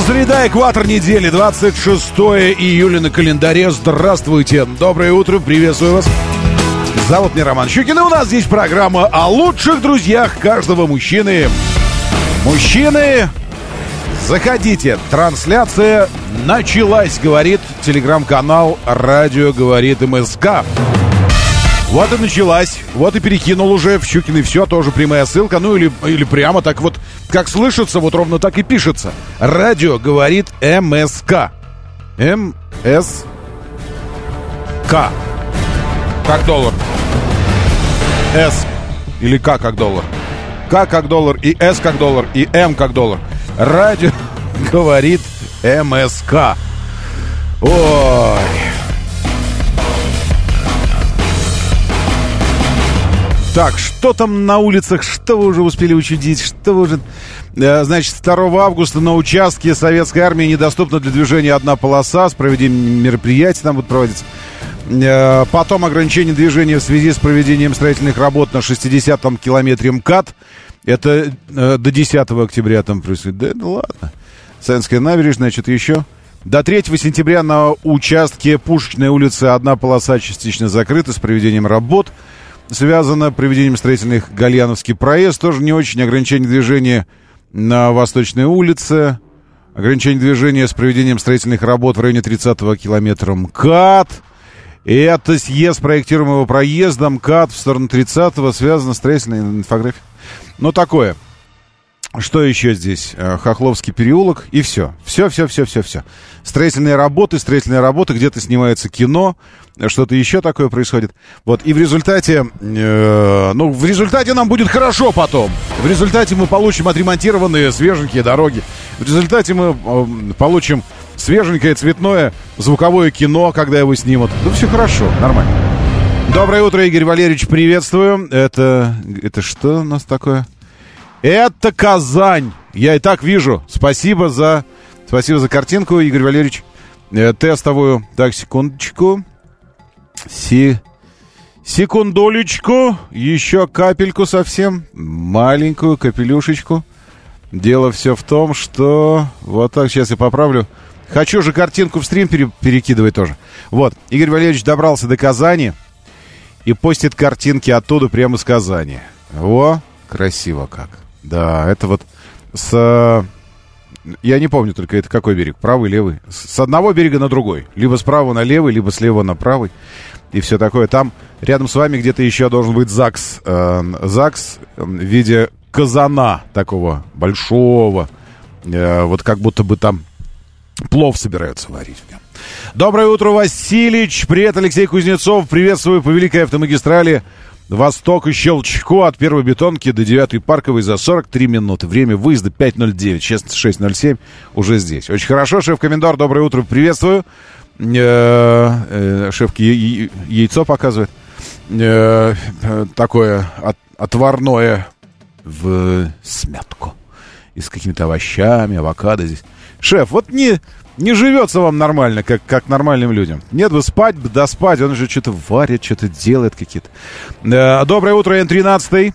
среда, экватор недели, 26 июля на календаре. Здравствуйте, доброе утро, приветствую вас. Зовут меня Роман Щукин, и у нас здесь программа о лучших друзьях каждого мужчины. Мужчины, заходите. Трансляция началась, говорит телеграм-канал «Радио говорит МСК». Вот и началась. Вот и перекинул уже в Щукин и все, тоже прямая ссылка. Ну или, или прямо так вот, как слышится, вот ровно так и пишется. Радио говорит МСК. МСК. Как доллар. С или К как доллар. К как доллар, и С как доллар, и М как доллар. Радио говорит МСК. Ой. Так, что там на улицах? Что вы уже успели учудить? Что вы уже... Э, Значит, 2 августа на участке Советской Армии недоступна для движения одна полоса. С проведением мероприятий там будут проводиться. Э, Потом ограничение движения в связи с проведением строительных работ на 60-м километре МКАД. Это э, до 10 октября там происходит. Да, ну ладно. Советская набережная, что-то еще. До 3 сентября на участке Пушечной улицы одна полоса частично закрыта с проведением работ. Связано проведением строительных Гальяновский проезд. Тоже не очень ограничение движения на Восточной улице. Ограничение движения с проведением строительных работ в районе 30-го километра МКАД. Это съезд проектируемого проезда МКАД в сторону 30-го связано с строительной инфографией. Ну, такое. Что еще здесь? Э, Хохловский переулок и все. Все, все, все, все, все. Строительные работы, строительные работы, где-то снимается кино, что-то еще такое происходит. Вот, и в результате, э, ну, в результате нам будет хорошо потом. В результате мы получим отремонтированные свеженькие дороги. В результате мы э, получим свеженькое цветное звуковое кино, когда его снимут. Ну, все хорошо, нормально. Доброе утро, Игорь Валерьевич, приветствую. Это, это что у нас такое? Это Казань. Я и так вижу. Спасибо за, спасибо за картинку, Игорь Валерьевич. Э, тестовую. Так, секундочку. Си... Секундолечку. Еще капельку совсем. Маленькую капелюшечку. Дело все в том, что... Вот так, сейчас я поправлю. Хочу же картинку в стрим пере... перекидывать тоже. Вот. Игорь Валерьевич добрался до Казани и постит картинки оттуда прямо с Казани. Во, красиво как. Да, это вот с... Я не помню только, это какой берег, правый, левый. С одного берега на другой. Либо справа на левый, либо слева на правый. И все такое. Там рядом с вами где-то еще должен быть ЗАГС. Э, ЗАГС в виде казана такого большого. Э, вот как будто бы там плов собираются варить в нем. Доброе утро, Василич. Привет, Алексей Кузнецов. Приветствую по Великой автомагистрали. Восток и Щелчко от первой бетонки до девятой парковой за 43 минуты. Время выезда 5.09, сейчас 6.07, уже здесь. Очень хорошо, шеф-комендор, доброе утро, приветствую. Шефки яйцо показывает. Такое отварное в смятку. И с какими-то овощами, авокадо здесь. Шеф, вот не, не живется вам нормально, как, как нормальным людям. Нет бы спать, бы доспать, он же что-то варит, что-то делает какие-то. Э, доброе утро, Н-13.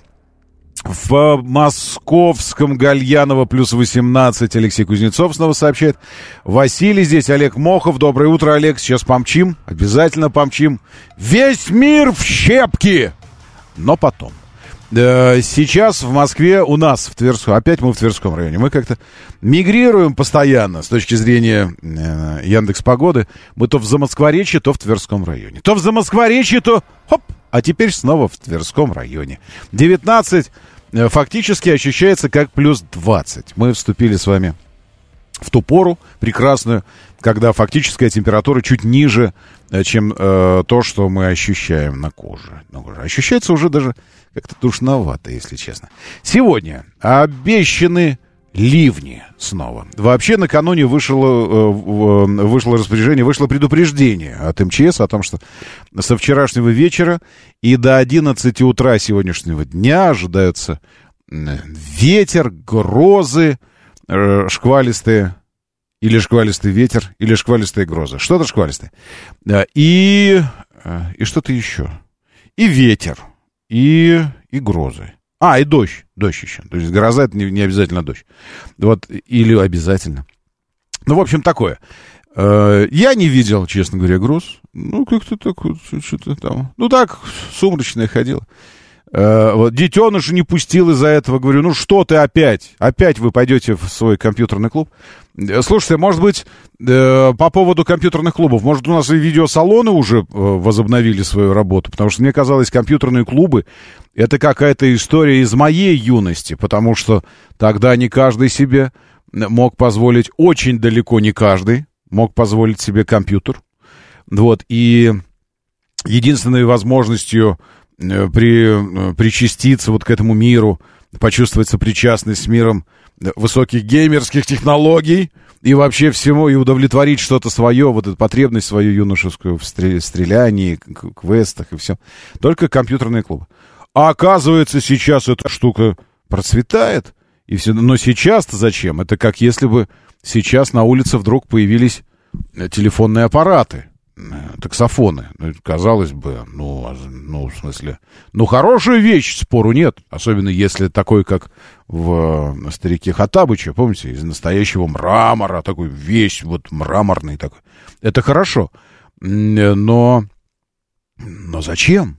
В московском Гальяново плюс 18 Алексей Кузнецов снова сообщает. Василий здесь, Олег Мохов. Доброе утро, Олег. Сейчас помчим. Обязательно помчим. Весь мир в щепки! Но потом. Сейчас в Москве у нас в Тверском, опять мы в Тверском районе, мы как-то мигрируем постоянно с точки зрения э, Яндекс Погоды. Мы то в Замоскворечье, то в Тверском районе. То в Замоскворечье, то хоп, а теперь снова в Тверском районе. 19 э, фактически ощущается как плюс 20. Мы вступили с вами в ту пору прекрасную, когда фактическая температура чуть ниже, э, чем э, то, что мы ощущаем на коже. Ощущается уже даже как-то душновато, если честно. Сегодня обещаны ливни снова. Вообще накануне вышло, вышло распоряжение, вышло предупреждение от МЧС о том, что со вчерашнего вечера и до 11 утра сегодняшнего дня ожидаются ветер, грозы, шквалистые или шквалистый ветер, или шквалистая гроза. Что-то шквалистое. И, и что-то еще. И ветер, и, и грозы. А, и дождь. Дождь еще. То есть гроза это не, не обязательно дождь. Вот, или обязательно. Ну, в общем, такое. Э, я не видел, честно говоря, груз. Ну, как-то так что-то там. Ну, так, сумрачное ходило. Э, вот, детеныша не пустил из-за этого. Говорю, ну что ты опять? Опять вы пойдете в свой компьютерный клуб? Э, слушайте, может быть, э, по поводу компьютерных клубов, может, у нас и видеосалоны уже э, возобновили свою работу? Потому что мне казалось, компьютерные клубы это какая-то история из моей юности, потому что тогда не каждый себе мог позволить, очень далеко не каждый мог позволить себе компьютер. Вот, и единственной возможностью при, причаститься вот к этому миру, почувствовать сопричастность с миром высоких геймерских технологий и вообще всему, и удовлетворить что-то свое, вот эту потребность свою юношескую в стрелянии, квестах и все. Только компьютерные клубы. А оказывается, сейчас эта штука процветает, и все. Но сейчас-то зачем? Это как если бы сейчас на улице вдруг появились э, телефонные аппараты таксофоны. Ну, казалось бы, ну, а, ну, в смысле, ну, хорошая вещь, спору нет. Особенно если такой, как в «Старике Хатабыче», помните, из настоящего мрамора, такой вещь, вот мраморный такой. Это хорошо. Но, но зачем?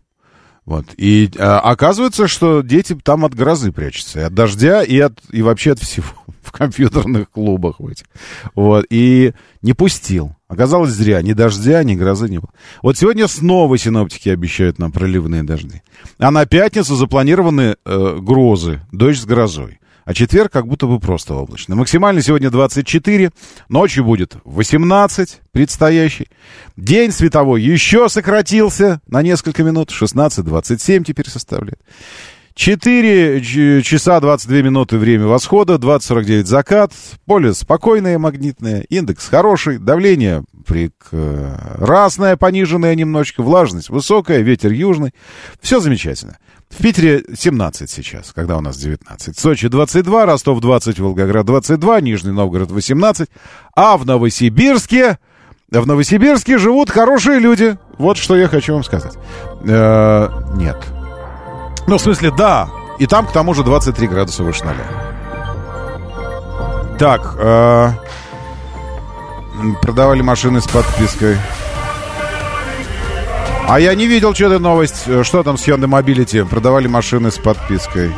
Вот. И а, оказывается, что дети там от грозы прячутся, и от дождя, и, от, и вообще от всего в компьютерных клубах. Этих. Вот. И не пустил. Оказалось, зря. Ни дождя, ни грозы не было. Вот сегодня снова синоптики обещают нам проливные дожди. А на пятницу запланированы э, грозы, дождь с грозой. А четверг как будто бы просто облачно. Максимально сегодня 24, ночью будет 18 предстоящий. День световой еще сократился на несколько минут, 16-27 теперь составляет. 4 часа 22 минуты время восхода, 20.49 закат, поле спокойное, магнитное, индекс хороший, давление прекрасное, пониженное немножечко, влажность высокая, ветер южный, все замечательно. В Питере 17 сейчас, когда у нас 19. Сочи 22, Ростов 20, Волгоград 22, Нижний Новгород 18. А в Новосибирске... В Новосибирске живут хорошие люди. Вот что я хочу вам сказать. Э -э нет. Ну, в смысле, да. И там, к тому же, 23 градуса выше ноля. Так, э продавали машины с подпиской. А я не видел что-то новость. Что там с Hyundai Mobility? Продавали машины с подпиской.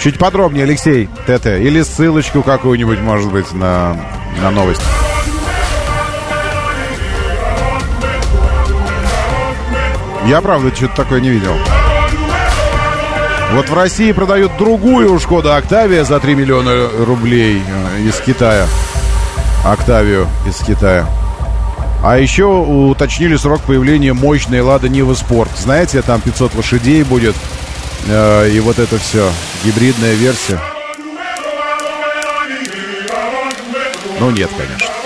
Чуть подробнее, Алексей ТТ. Или ссылочку какую-нибудь, может быть, на, на новость. Я, правда, что-то такое не видел. Вот в России продают другую Шкода Октавия за 3 миллиона рублей э, из Китая. Октавию из Китая. А еще уточнили срок появления мощной Лада Нива Спорт. Знаете, там 500 лошадей будет. Э, и вот это все. Гибридная версия. Ну нет, конечно.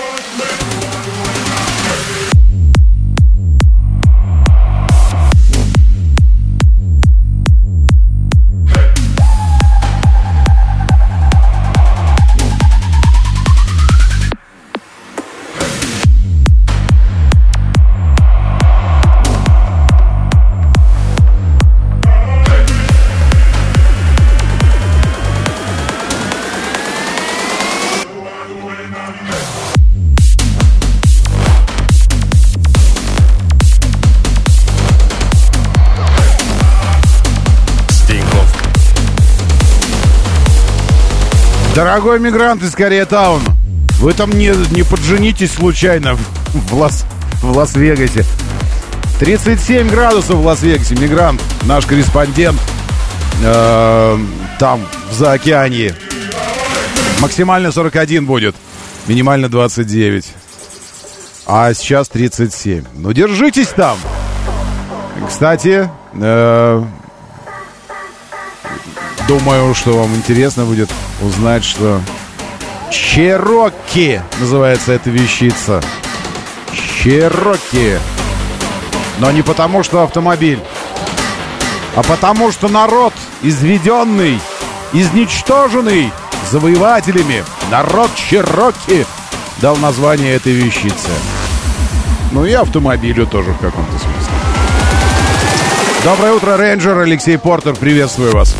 Дорогой мигрант из Кореятаун, вы там не, не подженитесь случайно в, Лас, в Лас-Вегасе. 37 градусов в Лас-Вегасе, мигрант, наш корреспондент, э, там, в заокеании. Максимально 41 будет, минимально 29. А сейчас 37. Ну, держитесь там. Кстати, э, думаю, что вам интересно будет узнать, что Чероки называется эта вещица. Чероки. Но не потому, что автомобиль, а потому, что народ, изведенный, изничтоженный завоевателями, народ Чероки, дал название этой вещице. Ну и автомобилю тоже в каком-то смысле. Доброе утро, рейнджер. Алексей Портер, приветствую вас.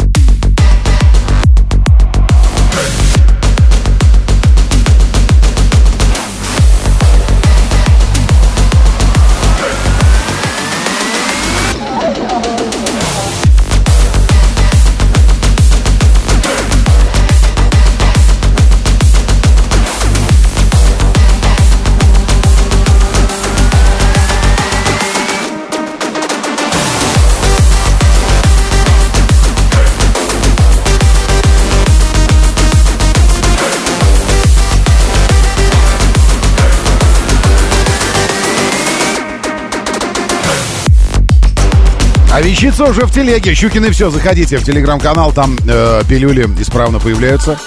А вещица уже в телеге. Щукины все, заходите в телеграм-канал, там э, пилюли исправно появляются.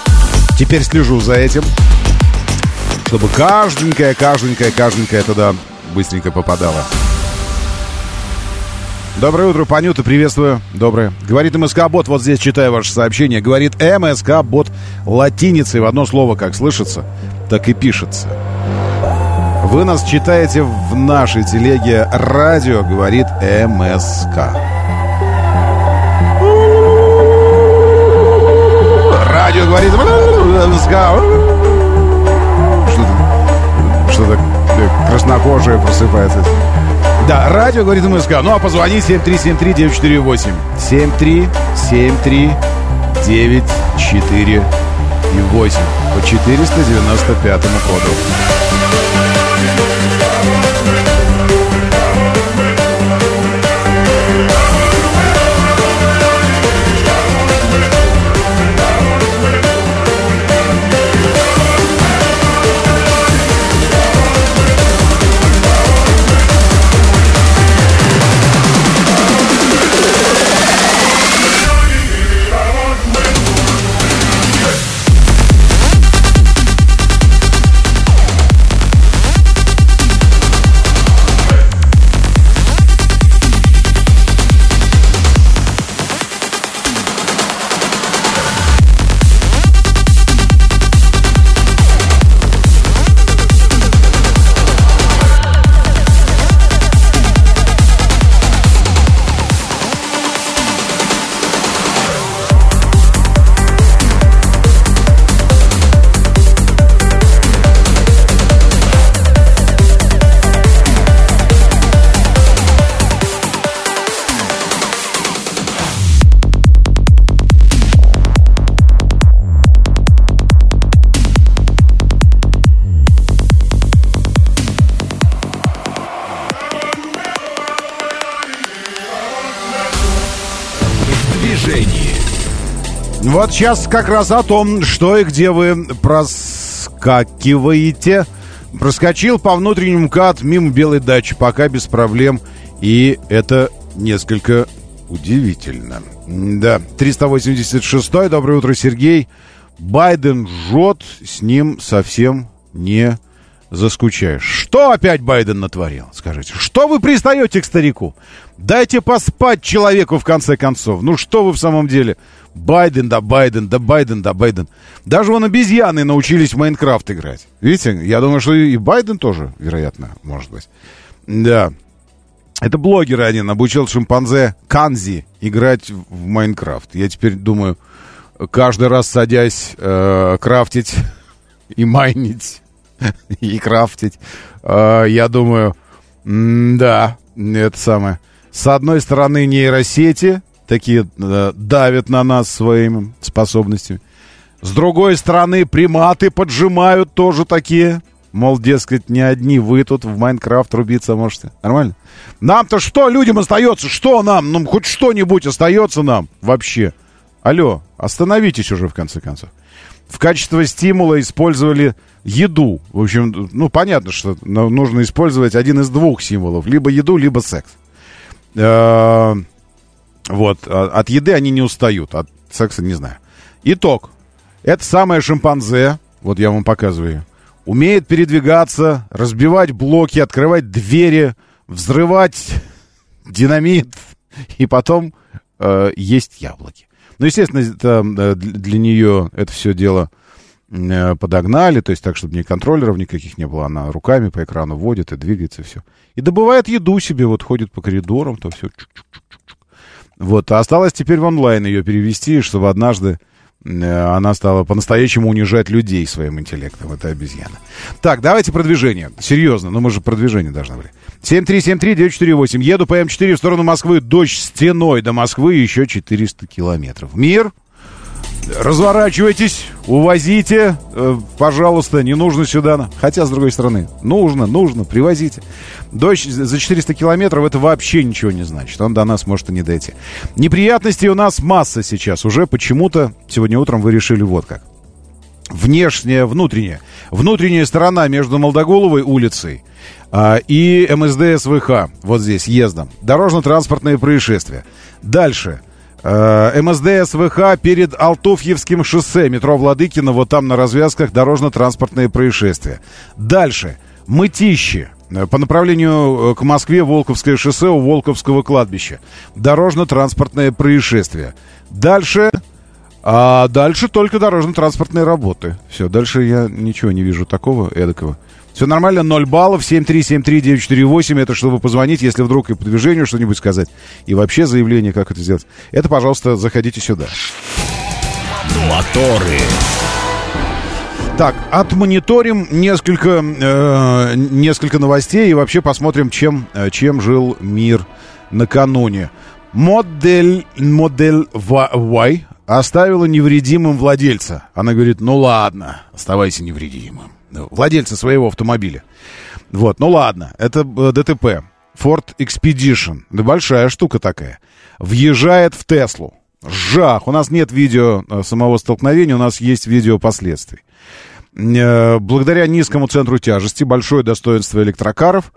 Теперь слежу за этим. Чтобы кажденькая, кажденькая, кажденькая туда быстренько попадала. Доброе утро, Панюта, приветствую. Доброе. Говорит МСК-бот, вот здесь читаю ваше сообщение. Говорит МСК-бот латиницей в одно слово, как слышится, так и пишется. Вы нас читаете в нашей телеге «Радио говорит МСК». Радио говорит МСК. Что-то что краснокожие просыпается. Да, радио говорит МСК. Ну, а позвони 7373-948. 7373-94 и 8 по 495 коду. Вот сейчас как раз о том, что и где вы проскакиваете. Проскочил по внутреннему МКАД мимо белой дачи, пока без проблем. И это несколько удивительно. Да, 386-й, доброе утро, Сергей. Байден жжет, с ним совсем не заскучаешь. Что опять Байден натворил? Скажите, что вы пристаете к старику? Дайте поспать человеку в конце концов. Ну что вы в самом деле? Байден, да Байден, да Байден, да Байден. Даже вон обезьяны научились в Майнкрафт играть. Видите, я думаю, что и Байден тоже, вероятно, может быть. Да. Это блогер один обучил шимпанзе Канзи играть в Майнкрафт. Я теперь думаю, каждый раз садясь э, крафтить и майнить и крафтить, э, я думаю, да, это самое. С одной стороны нейросети, такие э, давят на нас своими способностями. С другой стороны, приматы поджимают тоже такие. Мол, дескать, не одни вы тут в Майнкрафт рубиться можете. Нормально? Нам-то что людям остается? Что нам? Ну, хоть что-нибудь остается нам вообще. Алло, остановитесь уже в конце концов. В качестве стимула использовали еду. В общем, ну, понятно, что нужно использовать один из двух символов. Либо еду, либо секс. Э, вот. А, от еды они не устают, от секса не знаю. Итог. Это самое шимпанзе, вот я вам показываю, умеет передвигаться, разбивать блоки, открывать двери, взрывать динамит и потом э, есть яблоки. Ну, естественно, это, для нее это все дело э, подогнали, то есть так, чтобы ни контроллеров никаких не было. Она руками по экрану водит и двигается, все. И добывает еду себе, вот ходит по коридорам, то все. Вот, а осталось теперь в онлайн ее перевести, чтобы однажды э, она стала по-настоящему унижать людей своим интеллектом. Это обезьяна. Так, давайте продвижение. Серьезно, ну мы же продвижение должны были. 7373948. Еду по М4 в сторону Москвы. Дождь стеной до Москвы еще 400 километров. Мир? Разворачивайтесь, увозите, э, пожалуйста, не нужно сюда. Хотя, с другой стороны, нужно, нужно, привозите. Дождь за 400 километров это вообще ничего не значит. Он до нас может и не дойти. Неприятностей у нас масса сейчас. Уже почему-то сегодня утром вы решили вот как. Внешняя, внутренняя. Внутренняя сторона между Молдоголовой улицей а, и МСД СВХ, вот здесь, ездом. Дорожно-транспортные происшествия. Дальше. А, МСД СВХ перед Алтуфьевским шоссе, метро Владыкино, вот там на развязках дорожно-транспортные происшествия. Дальше. Мытищи. По направлению э, к Москве Волковское шоссе у Волковского кладбища. Дорожно-транспортное происшествие. Дальше а дальше только дорожно-транспортные работы. Все, дальше я ничего не вижу такого эдакого. Все нормально, 0 баллов, 7373948, это чтобы позвонить, если вдруг и по движению что-нибудь сказать. И вообще заявление, как это сделать. Это, пожалуйста, заходите сюда. Моторы. Так, отмониторим несколько, э, несколько новостей и вообще посмотрим, чем, э, чем жил мир накануне. Модель, модель Y оставила невредимым владельца. Она говорит, ну ладно, оставайся невредимым владельца своего автомобиля. Вот, ну ладно, это э, ДТП. Ford Expedition, да большая штука такая. Въезжает в Теслу. Жах! У нас нет видео э, самого столкновения, у нас есть видео последствий. Э, благодаря низкому центру тяжести, большое достоинство электрокаров,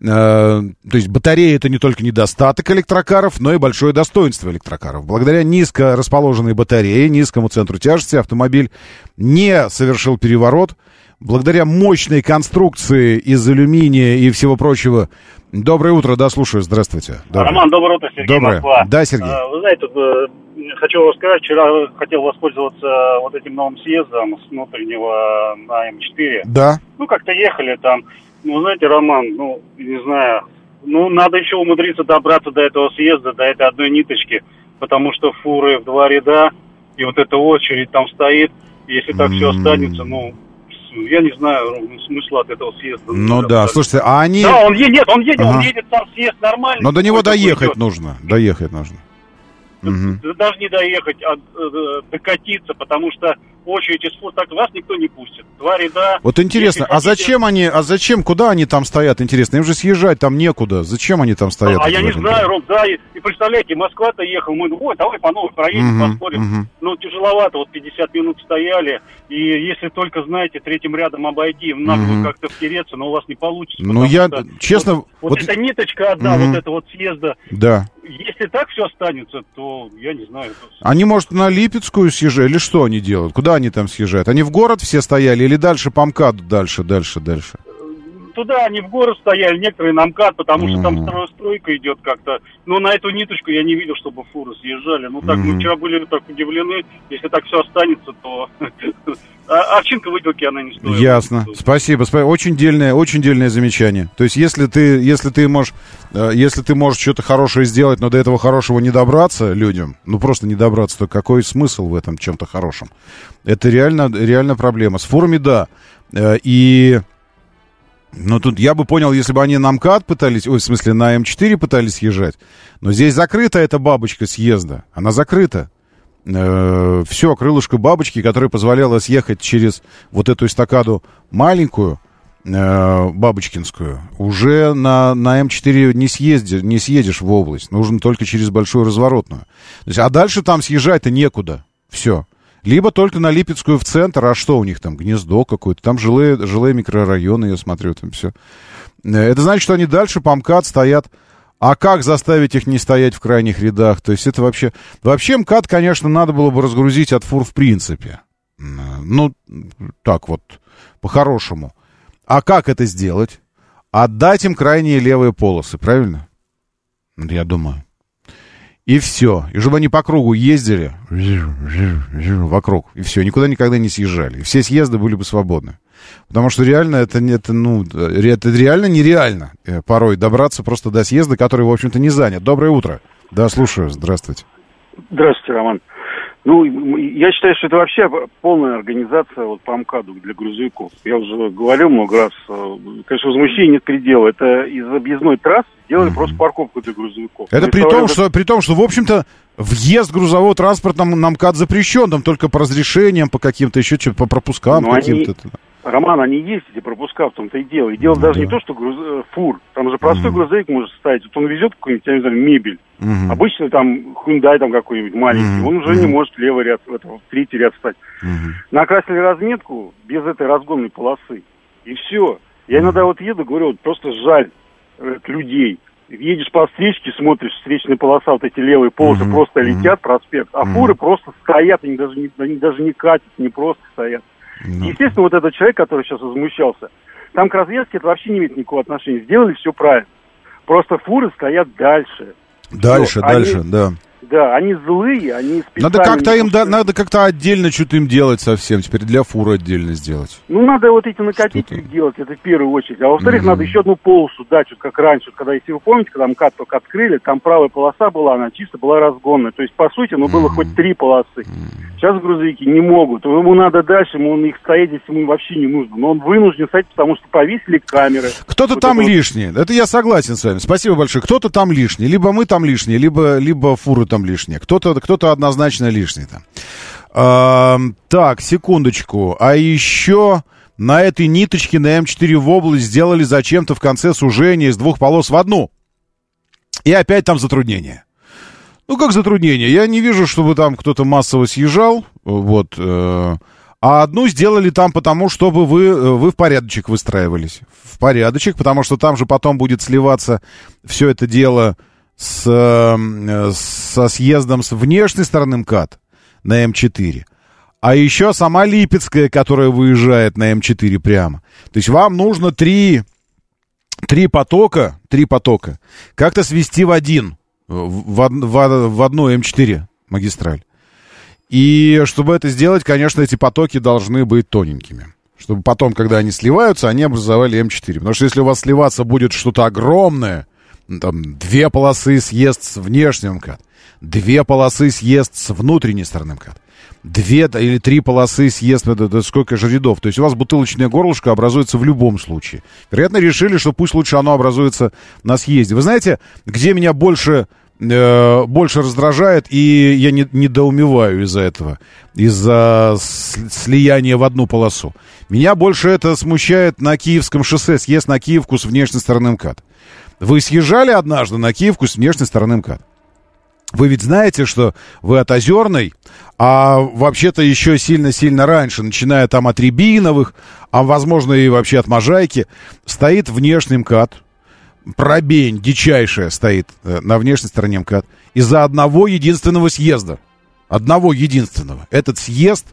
то есть батарея это не только недостаток электрокаров, но и большое достоинство электрокаров. Благодаря низко расположенной батарее, низкому центру тяжести автомобиль не совершил переворот, благодаря мощной конструкции из алюминия и всего прочего. Доброе утро, да, слушаю, здравствуйте. Доброе. Роман, доброе утро, Сергей Доброе. Москва. Да, Сергей. А, вы знаете, э, хочу вам сказать, вчера хотел воспользоваться вот этим новым съездом с внутреннего на М4. Да. Ну, как-то ехали там. Ну, знаете, Роман, ну, не знаю, ну, надо еще умудриться добраться до этого съезда, до этой одной ниточки, потому что фуры в два ряда, и вот эта очередь там стоит. Если так все останется, ну, я не знаю смысла от этого съезда. Ну да, да, слушайте, а они... Да, он едет, он едет, ага. он едет, сам съезд нормально. Но до него доехать нужно, доехать нужно. Угу. Даже не доехать, а э, докатиться, потому что очередь из фур, так вас никто не пустит. Два ряда. Вот интересно, а зачем они, а зачем, куда они там стоят, интересно? Им же съезжать там некуда. Зачем они там стоят? А, а я не знаю, Ром, да, и, и представляете, Москва-то ехал, мы, ой, давай по новой проедем, угу, посмотрим. Угу. Ну, тяжеловато, вот 50 минут стояли, и если только, знаете, третьим рядом обойти, надо угу. как-то втереться, но у вас не получится. Ну, я, что, честно... Вот, вот, вот эта ниточка одна, угу. вот эта вот съезда, да. Если так все останется, то я не знаю. Они, может, на Липецкую съезжали, или что они делают? Куда они там съезжают? Они в город все стояли или дальше по МКАДу, дальше, дальше, дальше? Туда они в город стояли, некоторые на МКАД, потому что там стройка идет как-то. Но на эту ниточку я не видел, чтобы фуры съезжали. Ну так, мы вчера были так удивлены. Если так все останется, то а овчинка выделки она не стоит. Ясно. Спасибо. спасибо. Очень дельное, очень дельное замечание. То есть, если ты, если ты можешь, э, если ты можешь что-то хорошее сделать, но до этого хорошего не добраться людям, ну просто не добраться, то какой смысл в этом чем-то хорошем? Это реально, реально проблема. С фурами, да. Э, и ну, тут я бы понял, если бы они на МКАД пытались, ой, в смысле, на М4 пытались съезжать. Но здесь закрыта эта бабочка съезда. Она закрыта. Э, все, крылышко бабочки, которое позволяло съехать через вот эту эстакаду маленькую, э, бабочкинскую, уже на, на М4 не, съездишь, не съедешь в область. Нужно только через большую разворотную. То есть, а дальше там съезжать-то некуда. Все. Либо только на Липецкую в центр, а что у них там, гнездо какое-то, там жилые, жилые микрорайоны, я смотрю, там все. Э, это значит, что они дальше по МКАД стоят. А как заставить их не стоять в крайних рядах? То есть это вообще... Вообще МКАД, конечно, надо было бы разгрузить от фур в принципе. Ну, так вот, по-хорошему. А как это сделать? Отдать им крайние левые полосы, правильно? Я думаю. И все. И чтобы они по кругу ездили вокруг. И все. Никуда никогда не съезжали. И все съезды были бы свободны. Потому что реально это, это, ну, это реально нереально э, порой добраться просто до съезда, который, в общем-то, не занят. Доброе утро. Да, слушаю. Здравствуйте. Здравствуйте, Роман. Ну, я считаю, что это вообще полная организация вот, по МКАДу для грузовиков. Я уже говорил много раз. Э, конечно, возмущение нет предела. Это из объездной трассы сделали mm-hmm. просто парковку для грузовиков. Это при том, что, при том, что, в общем-то, въезд грузового транспорта на МКАД запрещен, там только по разрешениям, по каким-то еще, по пропускам каким-то. Они... Роман, они есть, эти пропуска, в том-то и дело. И дело ну, даже да. не то, что груз... Э, фур. Там же простой mm-hmm. грузовик может ставить. Вот он везет какую-нибудь, я не знаю, мебель. Mm-hmm. Обычно там Hyundai там какой-нибудь маленький. Mm-hmm. Он уже mm-hmm. не может левый ряд, это, третий ряд встать. Mm-hmm. Накрасили разметку без этой разгонной полосы. И все. Я иногда вот еду, говорю, вот просто жаль э, людей. Едешь по встречке, смотришь, встречная полоса, вот эти левые полосы mm-hmm. просто летят, проспект, а mm-hmm. фуры просто стоят, они даже не, они даже не катят, не просто стоят. Ну. Естественно, вот этот человек, который сейчас возмущался, там к развязке это вообще не имеет никакого отношения. Сделали все правильно. Просто фуры стоят дальше. Дальше, все. дальше, они, да. Да, они злые, они специально... Надо как-то им, да, надо как-то отдельно что-то им делать совсем, теперь для фуры отдельно сделать. Ну, надо вот эти накопители делать, это в первую очередь. А во-вторых, mm-hmm. надо еще одну полосу дать, вот как раньше, когда, если вы помните, когда МКАД только открыли, там правая полоса была, она чисто была разгонная. То есть, по сути, ну, было mm-hmm. хоть три полосы. Mm-hmm. Сейчас грузовики не могут. Ему надо дальше, ему он их стоять, если ему вообще не нужно. Но он вынужден стоять, потому что повесили камеры. Кто-то вот там это лишний. Это я согласен с вами. Спасибо большое. Кто-то там лишний. Либо мы там лишние, либо, либо фуры там лишние. Кто-то кто однозначно лишний там. А, так, секундочку. А еще на этой ниточке на М4 в область сделали зачем-то в конце сужение из двух полос в одну. И опять там затруднение. Ну, как затруднение? Я не вижу, чтобы там кто-то массово съезжал. Вот. Э, а одну сделали там потому, чтобы вы, э, вы в порядочек выстраивались. В порядочек, потому что там же потом будет сливаться все это дело с, э, со съездом с внешней стороны МКАД на М4. А еще сама Липецкая, которая выезжает на М4 прямо. То есть вам нужно три, три потока, три потока как-то свести в один, в, в, в одну М4 магистраль. И чтобы это сделать, конечно, эти потоки должны быть тоненькими. Чтобы потом, когда они сливаются, они образовали М4. Потому что если у вас сливаться будет что-то огромное, там, две полосы съезд с внешним МКАД, две полосы съезд с внутренней стороны МКАД, две или три полосы съезд, это, это сколько же рядов. То есть у вас бутылочное горлышко образуется в любом случае. Вероятно, решили, что пусть лучше оно образуется на съезде. Вы знаете, где меня больше э, больше раздражает, и я не, недоумеваю из-за этого, из-за слияния в одну полосу. Меня больше это смущает на Киевском шоссе, съезд на Киевку с внешней стороны МКАД. Вы съезжали однажды на Киевку с внешней стороны МКАД? Вы ведь знаете, что вы от Озерной, а вообще-то еще сильно-сильно раньше, начиная там от Рябиновых, а возможно и вообще от Можайки, стоит внешний МКАД, пробень дичайшая стоит э, на внешней стороне МКАД, из-за одного единственного съезда. Одного единственного. Этот съезд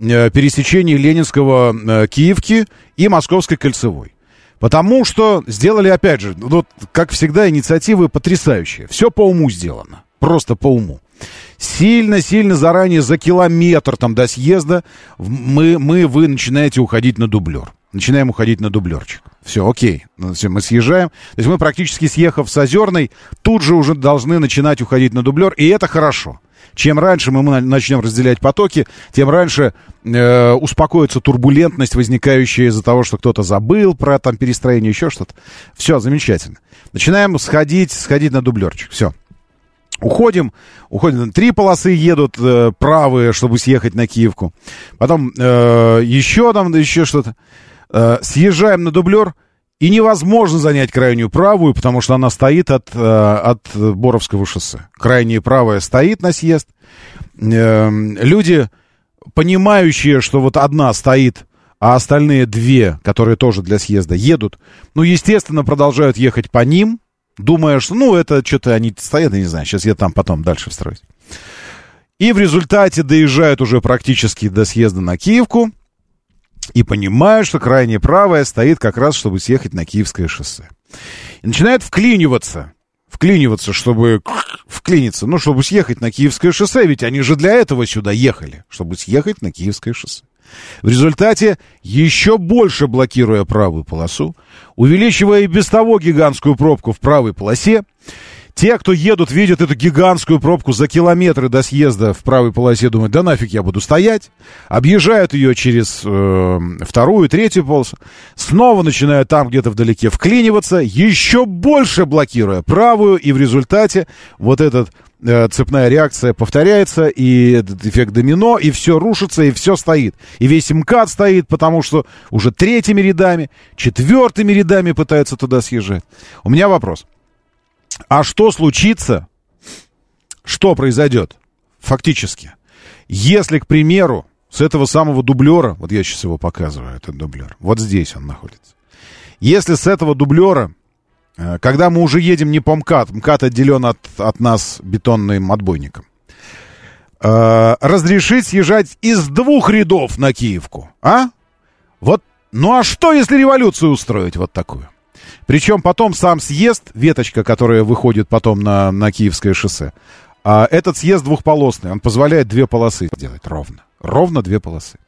э, пересечения Ленинского э, Киевки и Московской кольцевой. Потому что сделали, опять же, вот, как всегда, инициативы потрясающие. Все по уму сделано. Просто по уму. Сильно-сильно заранее, за километр там до съезда, мы, мы, вы начинаете уходить на дублер. Начинаем уходить на дублерчик. Все, окей. Ну, все, мы съезжаем. То есть мы практически съехав с Озерной, тут же уже должны начинать уходить на дублер, и это хорошо. Чем раньше мы начнем разделять потоки, тем раньше э, успокоится турбулентность, возникающая из-за того, что кто-то забыл про там перестроение, еще что-то. Все, замечательно. Начинаем сходить, сходить на дублерчик. Все. Уходим, уходим, три полосы едут э, правые, чтобы съехать на Киевку. Потом э, еще там, еще что-то. Э, съезжаем на дублер, и невозможно занять крайнюю правую, потому что она стоит от, э, от Боровского шоссе. Крайняя правая стоит на съезд. Эм, люди, понимающие, что вот одна стоит, а остальные две, которые тоже для съезда, едут, ну, естественно, продолжают ехать по ним, думая, что, ну, это что-то они стоят, я не знаю, сейчас я там потом дальше встроюсь. И в результате доезжают уже практически до съезда на Киевку и понимают, что крайне правая стоит как раз, чтобы съехать на Киевское шоссе. И начинают вклиниваться вклиниваться, чтобы вклиниться, ну, чтобы съехать на Киевское шоссе, ведь они же для этого сюда ехали, чтобы съехать на Киевское шоссе. В результате, еще больше блокируя правую полосу, увеличивая и без того гигантскую пробку в правой полосе, те, кто едут, видят эту гигантскую пробку за километры до съезда в правой полосе, думают, да нафиг я буду стоять. Объезжают ее через э, вторую, третью полосу. Снова начинают там где-то вдалеке вклиниваться, еще больше блокируя правую. И в результате вот этот э, цепная реакция повторяется, и этот эффект домино, и все рушится, и все стоит. И весь МКАД стоит, потому что уже третьими рядами, четвертыми рядами пытаются туда съезжать. У меня вопрос. А что случится, что произойдет фактически, если, к примеру, с этого самого дублера, вот я сейчас его показываю, этот дублер, вот здесь он находится. Если с этого дублера, э, когда мы уже едем не по МКАД, МКАД отделен от, от нас бетонным отбойником, э, разрешить съезжать из двух рядов на Киевку, а? Вот, ну а что, если революцию устроить вот такую? Причем потом сам съезд, веточка, которая выходит потом на, на Киевское шоссе, а этот съезд двухполосный, он позволяет две полосы делать ровно. Ровно две полосы.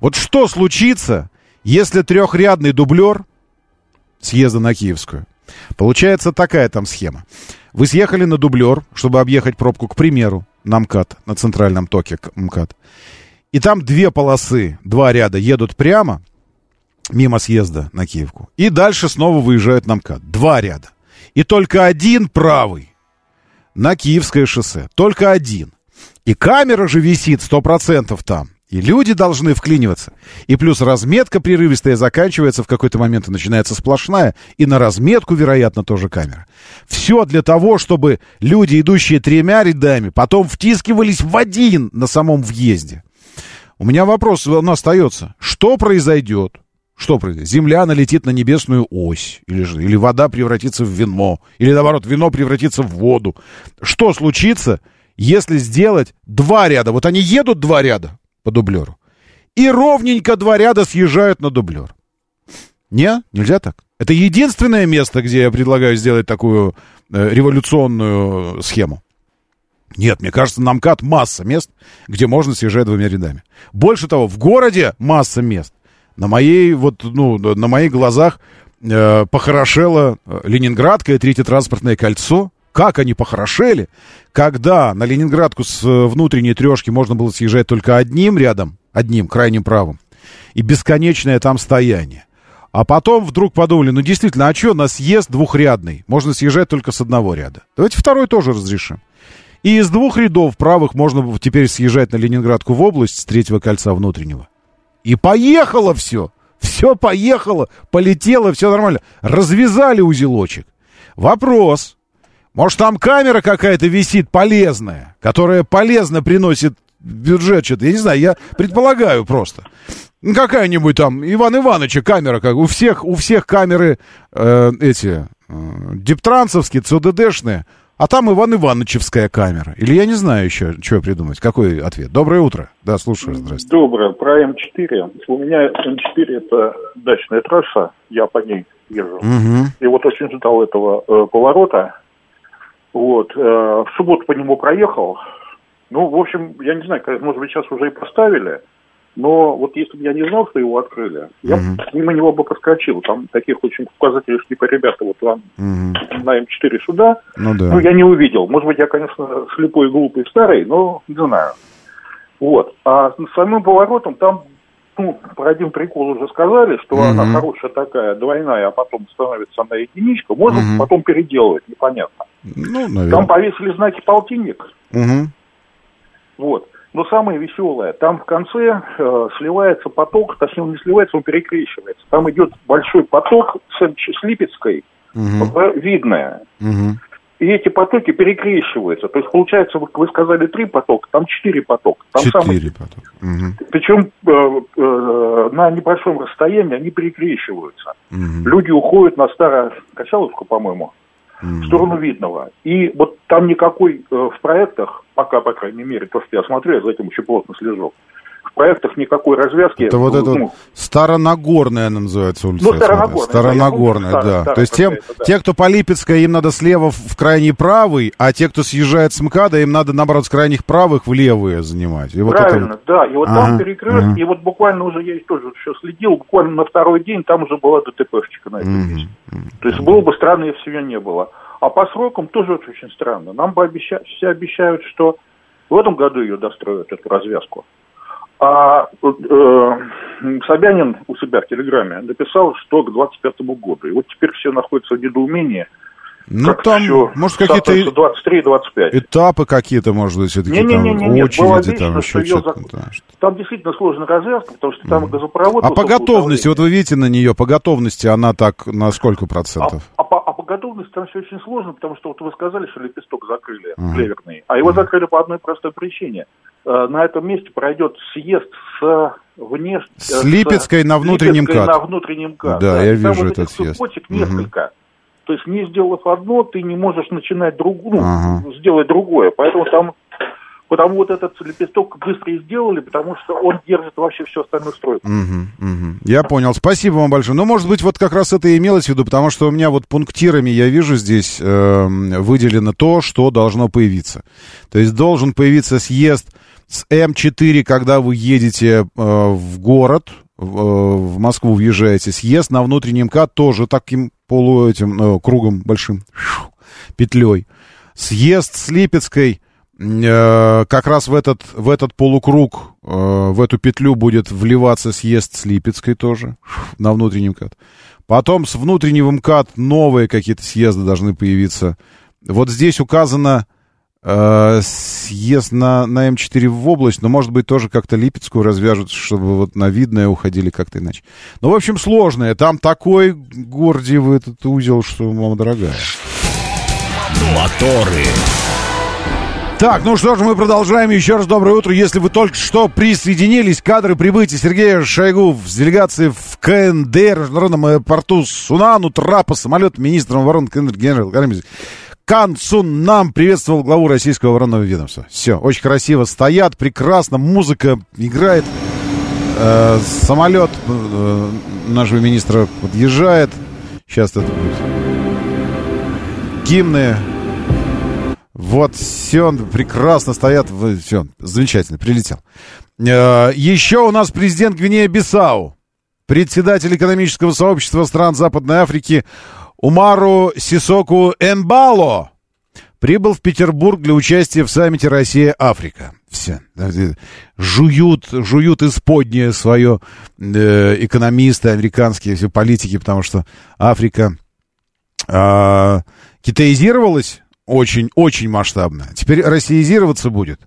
Вот что случится, если трехрядный дублер съезда на Киевскую? Получается такая там схема. Вы съехали на дублер, чтобы объехать пробку, к примеру, на МКАД, на центральном токе МКАД. И там две полосы, два ряда едут прямо, мимо съезда на Киевку. И дальше снова выезжают на МКАД. Два ряда. И только один правый на Киевское шоссе. Только один. И камера же висит сто процентов там. И люди должны вклиниваться. И плюс разметка прерывистая заканчивается в какой-то момент и начинается сплошная. И на разметку, вероятно, тоже камера. Все для того, чтобы люди, идущие тремя рядами, потом втискивались в один на самом въезде. У меня вопрос он остается. Что произойдет, что произойдет? Земля налетит на небесную ось, или, же, или вода превратится в вино, или наоборот, вино превратится в воду. Что случится, если сделать два ряда? Вот они едут два ряда по дублеру, и ровненько два ряда съезжают на дублер. Не, нельзя так. Это единственное место, где я предлагаю сделать такую э, революционную схему. Нет, мне кажется, на МКАД масса мест, где можно съезжать двумя рядами. Больше того, в городе масса мест, на моей, вот, ну, на моих глазах э, похорошело э, Ленинградское третье транспортное кольцо. Как они похорошели, когда на Ленинградку с э, внутренней трешки можно было съезжать только одним рядом, одним, крайним правым, и бесконечное там стояние. А потом вдруг подумали, ну действительно, а что, на съезд двухрядный, можно съезжать только с одного ряда. Давайте второй тоже разрешим. И из двух рядов правых можно теперь съезжать на Ленинградку в область с третьего кольца внутреннего. И поехало все. Все поехало, полетело, все нормально. Развязали узелочек. Вопрос. Может, там камера какая-то висит полезная, которая полезно приносит бюджет что-то. Я не знаю, я предполагаю просто. Ну, какая-нибудь там Иван Ивановича камера, как у всех, у всех камеры э, эти э, диптрансовские, ЦУДДшные. А там Иван Ивановичевская камера. Или я не знаю еще, что придумать. Какой ответ? Доброе утро. Да, слушаю, здравствуйте. Доброе. Про М4. У меня М4 это дачная трасса, я по ней езжу. Угу. И вот очень ждал этого э, поворота. Вот. Э, в субботу по нему проехал. Ну, в общем, я не знаю, может быть, сейчас уже и поставили. Но вот если бы я не знал, что его открыли, я Мгм. мимо него бы проскочил. Там таких очень показателей, что типа, ребята, вот вам Мгм. на М4 сюда. Ну да. Ну, я не увидел. Может быть, я, конечно, слепой, глупый, старый, но не знаю. Вот. А с самым поворотом там, ну, про один прикол уже сказали, что Мгм. она хорошая такая, двойная, а потом становится она единичка. Можно Мгм. потом переделывать, непонятно. Ну, Там наверное. повесили знаки полтинник. Угу. Вот. Но самое веселое, там в конце э, сливается поток, точнее он не сливается, он перекрещивается. Там идет большой поток с, с Липецкой, Угу. в Видное. Угу. И эти потоки перекрещиваются. То есть, получается, вы, вы сказали три потока, там четыре потока. Там самый- Четыре потом. Угу. Причем э, э, на небольшом расстоянии они перекрещиваются. Угу. Люди уходят на Старокачаловку, по-моему, в сторону Видного. И вот там никакой э, в проектах, пока, по крайней мере, то, что я смотрю, я за этим очень плотно слежу, проектах никакой развязки. Это вот это ну, Старонагорная она называется улица. Ну. Старонагорная, Старонагорная, да, помню, да. То есть тем, да. те, кто по Липецкой, им надо слева в крайний правый, а те, кто съезжает с МКАДа, им надо, наоборот, с крайних правых в левые занимать. И вот это Правильно, вот- да. И вот Ага, там перекрестки, ага. и вот буквально уже я тоже еще следил, буквально на второй день там уже была ДТПшечка на этом месте. То есть было бы странно, если ее не было. А по срокам тоже очень странно. Нам бы обеща- все обещают, что в этом году ее достроят, эту развязку. А э, Собянин у себя в Телеграме написал, что к 25 году. И вот теперь все находятся в недоумении. Ну, как там, всё может, какие-то и- 23 и 25. этапы какие-то, может быть, все-таки там Не-не-не-не, нет, было очереди, видно, там еще что-то. зак- да, Там действительно сложная развязка, потому что там газопровод... А по готовности, вот вы видите на нее, по готовности она так на сколько А, процентов? а по, а по готовности там все очень сложно, потому что вот вы сказали, что лепесток закрыли, клеверный, а его закрыли по одной простой причине. Э, На этом месте пройдет съезд с внешней... С Липецкой на внутреннем МКАД. на внутреннем МКАД. Да, я и там вижу вот этот съезд. Мгм. несколько. То есть не сделав одно, ты не можешь начинать другую, Ага. ну, сделать другое. Поэтому там Потому вот этот лепесток быстро и сделали, потому что он держит вообще всю остальную стройку. Мгм, мгм. Я понял. Спасибо вам большое. Ну, может быть, вот как раз это и имелось в виду, потому что у меня вот пунктирами, я вижу здесь эм, выделено то, что должно появиться. То есть должен появиться съезд с М4, когда вы едете э, в город, в, э, в Москву въезжаете, съезд на внутренний МКАД тоже таким полу этим э, кругом большим, петлей. Съезд с Липецкой э, как раз в этот, в этот полукруг, э, в эту петлю будет вливаться съезд с Липецкой тоже на внутренний МКАД. Потом с внутреннего МКАД новые какие-то съезды должны появиться. Вот здесь указано съезд на, на М4 в область, но, может быть, тоже как-то Липецкую развяжут, чтобы вот на Видное уходили как-то иначе. Ну, в общем, сложное. Там такой гордиевый этот узел, что, мама дорогая. Моторы. Так, ну что ж, мы продолжаем. Еще раз доброе утро. Если вы только что присоединились, кадры прибытия Сергея Шойгу с делегацией в КНДР, международном аэропорту Сунану, Трапа, самолет министром обороны КНДР генерал. Кан Сун нам приветствовал главу российского оборонного ведомства. Все, очень красиво стоят, прекрасно, музыка играет. Э, самолет э, нашего министра подъезжает. Сейчас это будет. Гимны, вот, все, прекрасно стоят. Все, замечательно, прилетел. Э, Еще у нас президент Гвинея-Бисау, председатель экономического сообщества стран Западной Африки Умару Сисоку Эмбало прибыл в Петербург для участия в саммите Россия-Африка. Все. Жуют, жуют исподнее свое э, экономисты, американские все политики, потому что Африка э, китаизировалась очень-очень масштабно. Теперь россиизироваться будет.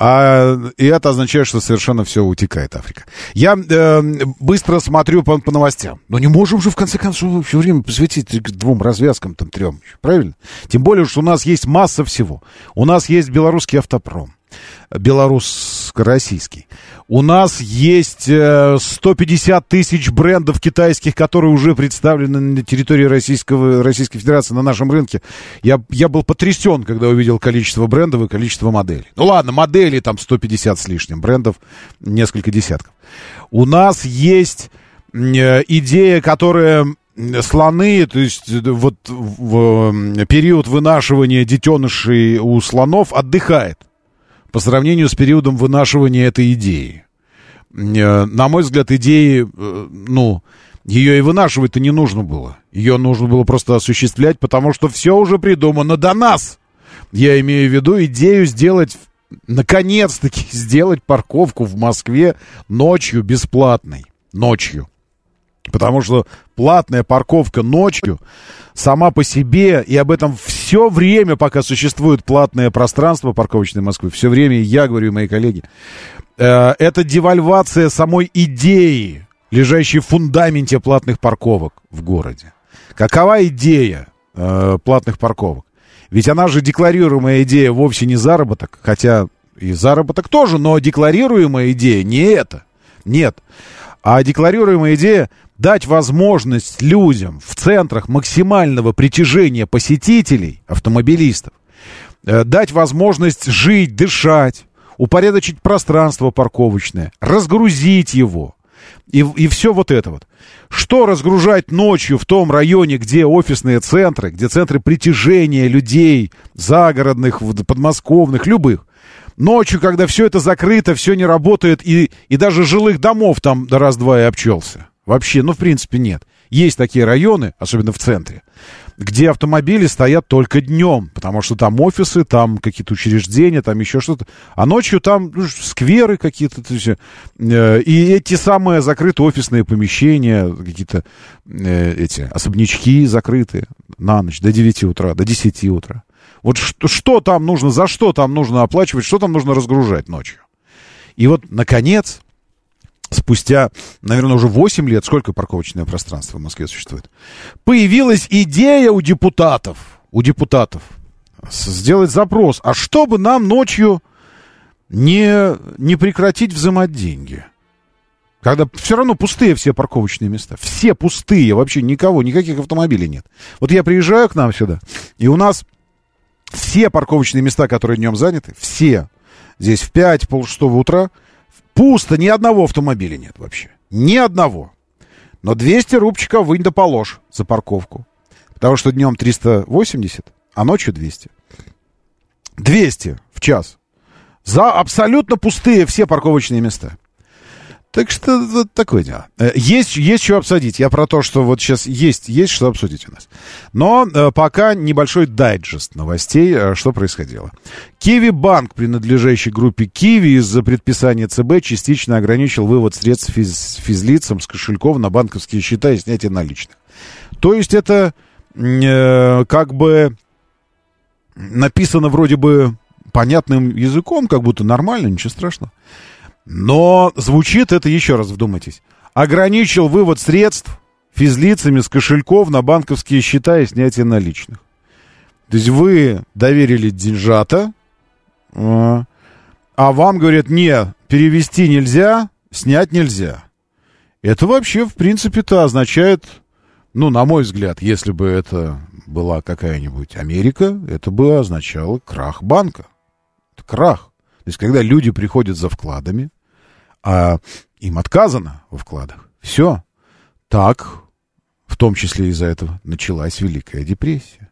А, и это означает, что совершенно все утекает Африка. Я э, быстро смотрю по, по новостям. Но не можем же, в конце концов, все время посвятить двум развязкам, там, трем. Правильно? Тем более, что у нас есть масса всего. У нас есть белорусский автопром. Белорусско-российский. У нас есть э, 150 тысяч брендов китайских, которые уже представлены на территории Российского, Российской Федерации на нашем рынке. Я, я был потрясен, когда увидел количество брендов и количество моделей. Ну ладно, моделей там 150 с лишним, брендов несколько десятков. У нас есть э, идея, которая слоны, то есть э, вот в э, период вынашивания детенышей у слонов отдыхает по сравнению с периодом вынашивания этой идеи. Э, На мой взгляд, идеи, э, ну, ее и вынашивать-то не нужно было. Ее нужно было просто осуществлять, потому что все уже придумано до нас. Я имею в виду идею сделать, наконец-таки, сделать парковку в Москве ночью бесплатной. Ночью. Потому что платная парковка ночью сама по себе, и об этом все время, пока существует платное пространство парковочной Москвы, все время я говорю, и мои коллеги, э, это девальвация самой идеи, лежащей в фундаменте платных парковок в городе. Какова идея э, платных парковок? Ведь она же декларируемая идея вовсе не заработок, хотя и заработок тоже, но декларируемая идея не это. Нет. А декларируемая идея дать возможность людям в центрах максимального притяжения посетителей, автомобилистов, э, дать возможность жить, дышать, упорядочить пространство парковочное, разгрузить его. И, и все вот это вот. Что разгружать ночью в том районе, где офисные центры, где центры притяжения людей, загородных, подмосковных, любых. Ночью, когда все это закрыто, все не работает, и, и даже жилых домов там раз-два и обчелся. Вообще, ну, в принципе, нет. Есть такие районы, особенно в центре, где автомобили стоят только днем, потому что там офисы, там какие-то учреждения, там еще что-то. А ночью там ну, скверы какие-то. Э, и эти самые закрытые офисные помещения, какие-то э, эти особнячки закрытые на ночь до 9 утра, до 10 утра. Вот что, что там нужно, за что там нужно оплачивать, что там нужно разгружать ночью. И вот, наконец, спустя, наверное, уже 8 лет, сколько парковочное пространство в Москве существует, появилась идея у депутатов, у депутатов сделать запрос, а чтобы нам ночью не, не прекратить взимать деньги? Когда все равно пустые все парковочные места. Все пустые, вообще никого, никаких автомобилей нет. Вот я приезжаю к нам сюда, и у нас все парковочные места, которые днем заняты, все, здесь в 5, полшестого утра, Пусто, ни одного автомобиля нет вообще. Ни одного. Но 200 рубчиков вынь да положь за парковку. Потому что днем 380, а ночью 200. 200 в час. За абсолютно пустые все парковочные места. Так что вот такое дело. Э, есть, есть что обсудить. Я про то, что вот сейчас есть, есть что обсудить у нас. Но э, пока небольшой дайджест новостей, э, что происходило. Киви Банк, принадлежащий группе Киви, из-за предписания ЦБ частично ограничил вывод средств физ, физлицам с кошельков на банковские счета и снятие наличных. То есть это э, как бы написано вроде бы понятным языком, как будто нормально, ничего страшного. Но звучит это, еще раз вдумайтесь, ограничил вывод средств физлицами с кошельков на банковские счета и снятие наличных. То есть вы доверили деньжата, а, а вам говорят, не, перевести нельзя, снять нельзя. Это вообще, в принципе-то, означает, ну, на мой взгляд, если бы это была какая-нибудь Америка, это бы означало крах банка. Это крах. То есть, когда люди приходят за вкладами, а им отказано во вкладах. Все. Так, в том числе из-за этого, началась Великая депрессия.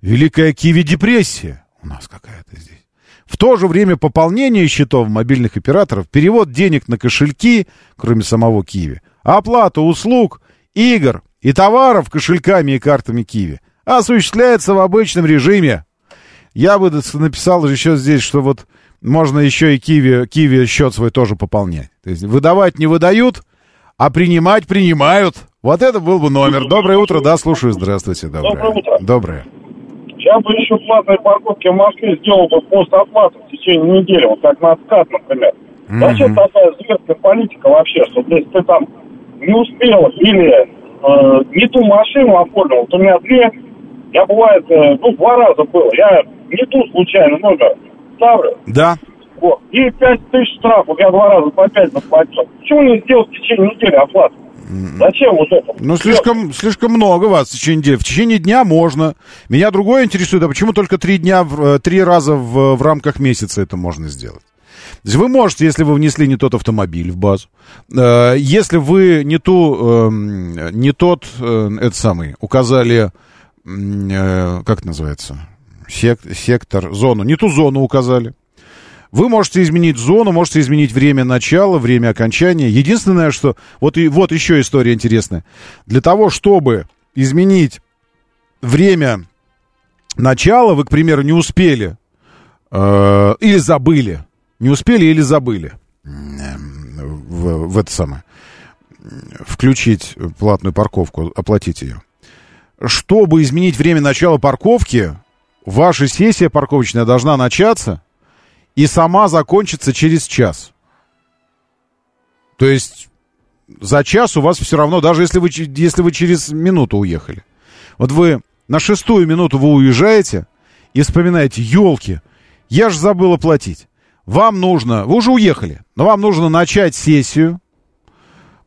Великая Киви-депрессия у нас какая-то здесь. В то же время пополнение счетов мобильных операторов, перевод денег на кошельки, кроме самого Киви, оплата услуг, игр и товаров кошельками и картами Киви осуществляется в обычном режиме. Я бы написал еще здесь, что вот можно еще и Киви, Киви счет свой тоже пополнять. То есть выдавать не выдают, а принимать принимают. Вот это был бы номер. Доброе утро, да, слушаю. Здравствуйте. Доброе, Доброе утро. Доброе. Я бы еще платной парковки в Москве сделал бы постоплату в течение недели, вот как на откат, например. Mm-hmm. Такая зверская политика вообще, что если ты там не успел или э, не ту машину оформил, вот у меня две, я бывает, э, ну, два раза было, я не ту случайно много ставлю. Да. Вот. И 5 тысяч штрафов я два раза по 5 заплатил. Почему не сделать в течение недели оплату? Зачем вот это? Ну, слишком, слишком много вас в течение недели. В течение дня можно. Меня другое интересует, а почему только три дня, э, три раза в, в рамках месяца это можно сделать? То есть вы можете, если вы внесли не тот автомобиль в базу, э, если вы не ту, э, не тот, э, это самый, указали, э, как это называется, сек, сектор, зону, не ту зону указали. Вы можете изменить зону, можете изменить время начала, время окончания. Единственное, что... Вот, и, вот еще история интересная. Для того, чтобы изменить время начала, вы, к примеру, не успели э, или забыли. Не успели или забыли в, в это самое. Включить платную парковку, оплатить ее. Чтобы изменить время начала парковки, ваша сессия парковочная должна начаться и сама закончиться через час. То есть за час у вас все равно, даже если вы, если вы через минуту уехали. Вот вы на шестую минуту вы уезжаете и вспоминаете, елки, я же забыл оплатить. Вам нужно, вы уже уехали, но вам нужно начать сессию,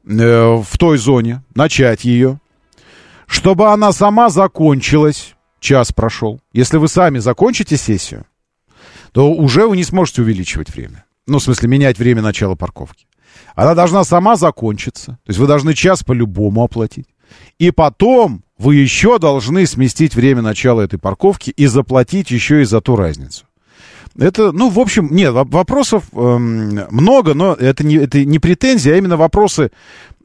э, в той зоне, начать ее, чтобы она сама закончилась, час прошел. Если вы сами закончите сессию, то уже вы не сможете увеличивать время. Ну, в смысле, менять время начала парковки. Она должна сама закончиться. То есть вы должны час по-любому оплатить. И потом вы еще должны сместить время начала этой парковки и заплатить еще и за ту разницу. Это, ну, в общем, нет, вопросов эм, много, но это не, это не претензии, а именно вопросы,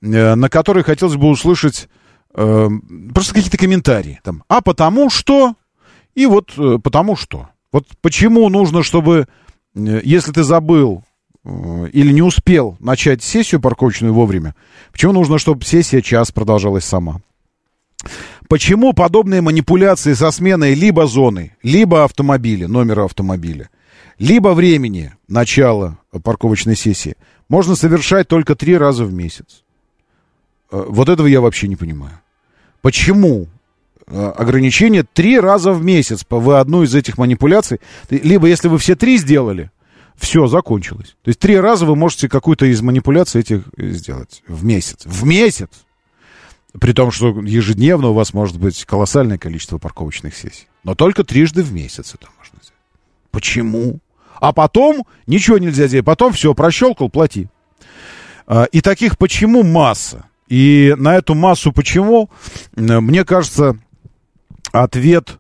э, на которые хотелось бы услышать э, просто какие-то комментарии. Там, а потому что, и вот э, потому что. Вот почему нужно, чтобы, э, если ты забыл э, или не успел начать сессию парковочную вовремя, почему нужно, чтобы сессия час продолжалась сама? Почему подобные манипуляции со сменой либо зоны, либо автомобиля, номера автомобиля, либо времени начала парковочной сессии можно совершать только три раза в месяц? Э, вот этого я вообще не понимаю. Почему Э, ограничение три раза в месяц вы одну из этих манипуляций. Либо если вы все три сделали, все, закончилось. То есть три раза вы можете какую-то из манипуляций этих сделать в месяц. В месяц! При том, что ежедневно у вас может быть колоссальное количество парковочных сессий. Но только трижды в месяц это можно сделать. Почему? А потом ничего нельзя делать. Потом все, прощелкал, плати. И таких почему масса. И на эту массу почему, мне кажется, ответ,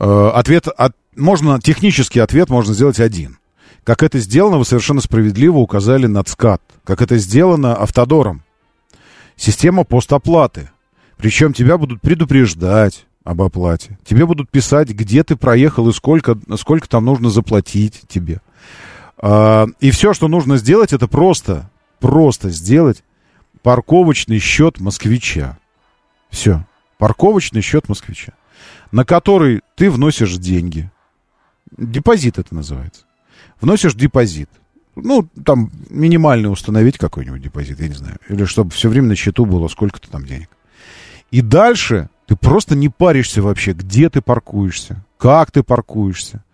э, ответ от, можно, технический ответ можно сделать один. Как это сделано, вы совершенно справедливо указали на ЦКАД. Как это сделано автодором. Система постоплаты. Причем тебя будут предупреждать об оплате. Тебе будут писать, где ты проехал и сколько, сколько там нужно заплатить тебе. А, и все, что нужно сделать, это просто, просто сделать парковочный счет москвича. Все. Парковочный счет москвича на который ты вносишь деньги. Депозит это называется. Вносишь депозит. Ну, там минимальный установить какой-нибудь депозит, я не знаю. Или чтобы все время на счету было сколько-то там денег. И дальше ты просто не паришься вообще, где ты паркуешься, как ты паркуешься,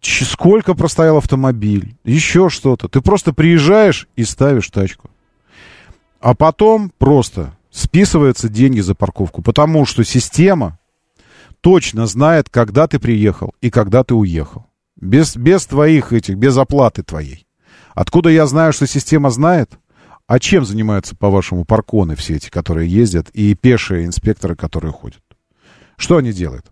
сколько простоял автомобиль, еще что-то. Ты просто приезжаешь и ставишь тачку. А потом просто списываются деньги за парковку, потому что система точно знает, когда ты приехал и когда ты уехал. Без, без твоих этих, без оплаты твоей. Откуда я знаю, что система знает? А чем занимаются, по-вашему, парконы все эти, которые ездят, и пешие инспекторы, которые ходят? Что они делают?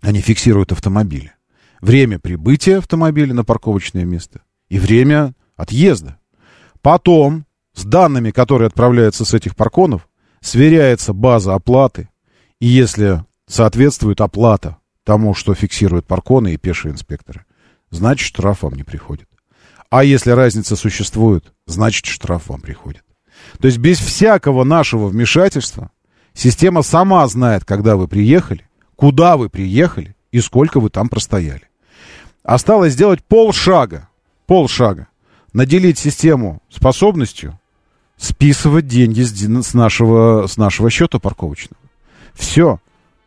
Они фиксируют автомобили. Время прибытия автомобиля на парковочное место и время отъезда. Потом с данными, которые отправляются с этих парконов, сверяется база оплаты. И если соответствует оплата тому, что фиксируют парконы и пешие инспекторы, значит, штраф вам не приходит. А если разница существует, значит, штраф вам приходит. То есть без всякого нашего вмешательства система сама знает, когда вы приехали, куда вы приехали и сколько вы там простояли. Осталось сделать полшага, полшага, наделить систему способностью списывать деньги с нашего, с нашего счета парковочного. Все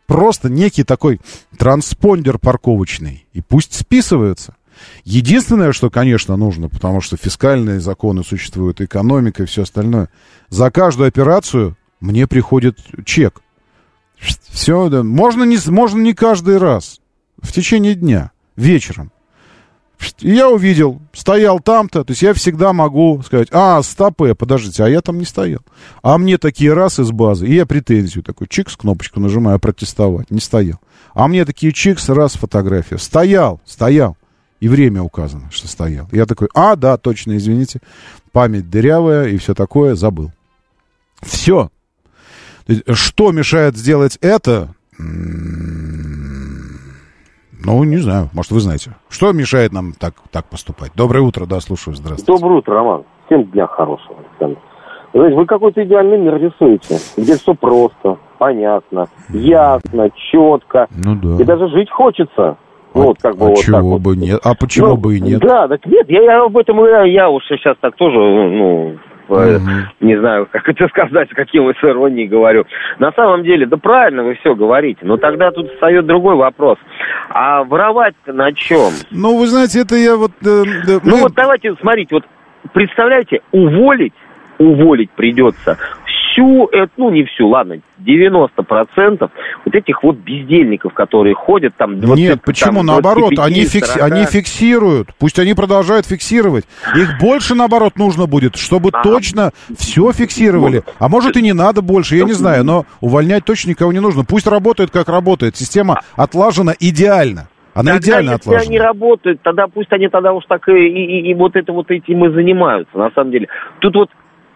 просто некий такой транспондер парковочный. И пусть списываются. Единственное, что, конечно, нужно, потому что фискальные законы существуют, экономика и все остальное, за каждую операцию мне приходит чек. Все, да. Можно не, можно не каждый раз. В течение дня, вечером. И я увидел, стоял там-то, то есть я всегда могу сказать, а, стопы, подождите, а я там не стоял. А мне такие раз из базы, и я претензию такой, чикс, кнопочку нажимаю, протестовать, не стоял. А мне такие чикс, раз фотография, стоял, стоял. И время указано, что стоял. Я такой, а, да, точно, извините, память дырявая и все такое, забыл. Все. Что мешает сделать это? Ну, не знаю, может, вы знаете. Что мешает нам так, так поступать? Доброе утро, да, слушаю, здравствуйте. Доброе утро, Роман. Всем дня хорошего, Александр. Знаете, вы какой-то идеальный мир рисуете, где все просто, понятно, ясно, четко. Ну да. И даже жить хочется. А, вот, как бы, а вот чего так бы вот. нет? А почему ну, бы и нет? Да, так нет, я, я об этом, я, я уж сейчас так тоже, ну, угу. не знаю, как это сказать, каким с иронией говорю. На самом деле, да правильно вы все говорите, но тогда тут встает другой вопрос. А воровать на чем? Ну, вы знаете, это я вот... Э, да, ну, мы... вот давайте, смотрите, вот представляете, уволить уволить придется всю, ну не всю, ладно, 90% вот этих вот бездельников, которые ходят там... 20, Нет, почему? Там, наоборот, они, фикси... они фиксируют. Пусть они продолжают фиксировать. Их больше, наоборот, нужно будет, чтобы а, точно все фиксировали. А может и не надо больше, я не знаю, но увольнять точно никого не нужно. Пусть работает, как работает. Система отлажена идеально. Она тогда, идеально если отлажена. они работают, тогда пусть они тогда уж так и, и, и, и вот это вот этим и занимаются, на самом деле. Тут вот,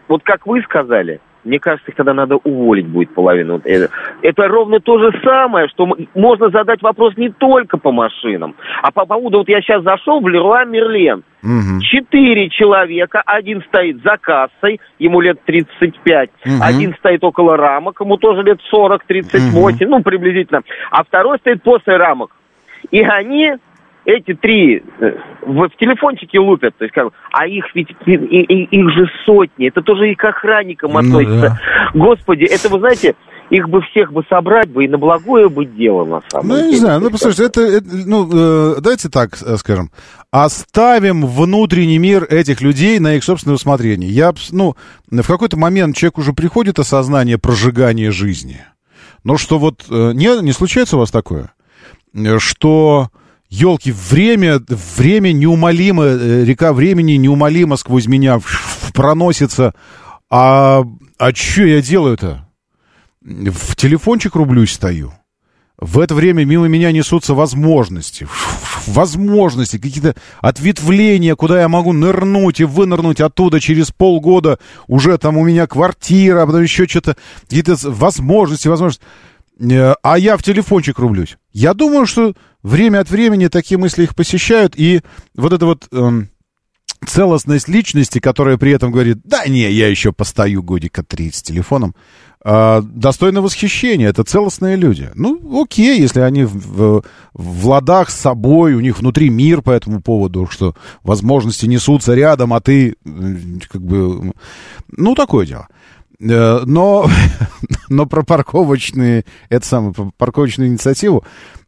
вот как вы сказали, мне кажется, их тогда надо уволить будет половину. Это, это ровно то же самое, что можно задать вопрос не только по машинам, а по поводу, вот я сейчас зашел в Леруа Мерлен. Четыре человека, один стоит за кассой, ему лет 35, угу. один стоит около рамок, ему тоже лет 40-38, угу. ну, приблизительно, а второй стоит после рамок. И они эти три э, в, в телефончике лупят, то есть как, а их ведь и, и, их же сотни, это тоже и к охранникам ну, относится. Да. Господи, это вы знаете, их бы всех бы собрать бы и на благое бы дело на самом ну, деле. Ну, не знаю, ну, послушайте, это, это ну, э, давайте так э, скажем, оставим внутренний мир этих людей на их собственное усмотрение. Я, ну, в какой-то момент человек уже приходит осознание прожигания жизни. Но что вот, э, не, не случается у вас такое? Что елки, время, время неумолимо, э, река времени неумолимо сквозь меня проносится. А, а что я делаю-то? В телефончик рублюсь стою. В это время мимо меня несутся возможности. Возможности, какие-то ответвления, куда я могу нырнуть и вынырнуть оттуда через полгода. Уже там у меня квартира, а потом еще что-то. Какие-то возможности, возможности. Э, а я в телефончик рублюсь. Я думаю, что время от времени такие мысли их посещают, и вот эта вот эм, целостность личности, которая при этом говорит, да не, я еще постою годика три с телефоном, э, достойно восхищения, это целостные люди. Ну, окей, если они в, в, в ладах с собой, у них внутри мир по этому поводу, что возможности несутся рядом, а ты как бы... Ну, такое дело. Э, но, но про парковочные, это самое, парковочную инициативу,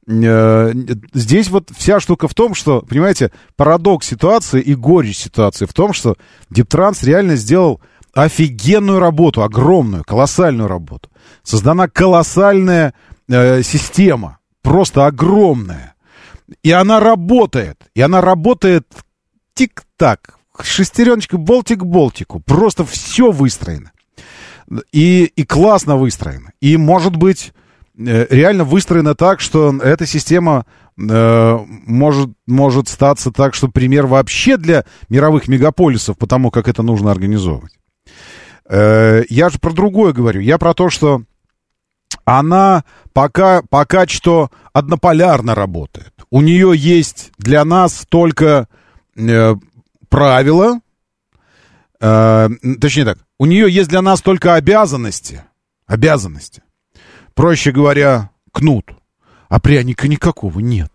э, здесь вот вся штука в том, что, понимаете, парадокс ситуации и горечь ситуации в том, что Диптранс реально сделал офигенную работу, огромную, колоссальную работу. Создана колоссальная э, система, просто огромная. И она работает. И она работает тик-так, шестереночка болтик болтику. Просто все выстроено. И, и классно выстроено. И, может быть, э, реально выстроено так, что эта система э, может, может статься так, что пример вообще для мировых мегаполисов, потому как это нужно организовывать. Э, я же про другое говорю. Я про то, что она пока, пока что однополярно работает. У нее есть для нас только э, правила, э, точнее так, у нее есть для нас только обязанности. Обязанности. Проще говоря, кнут. А пряника никакого нет.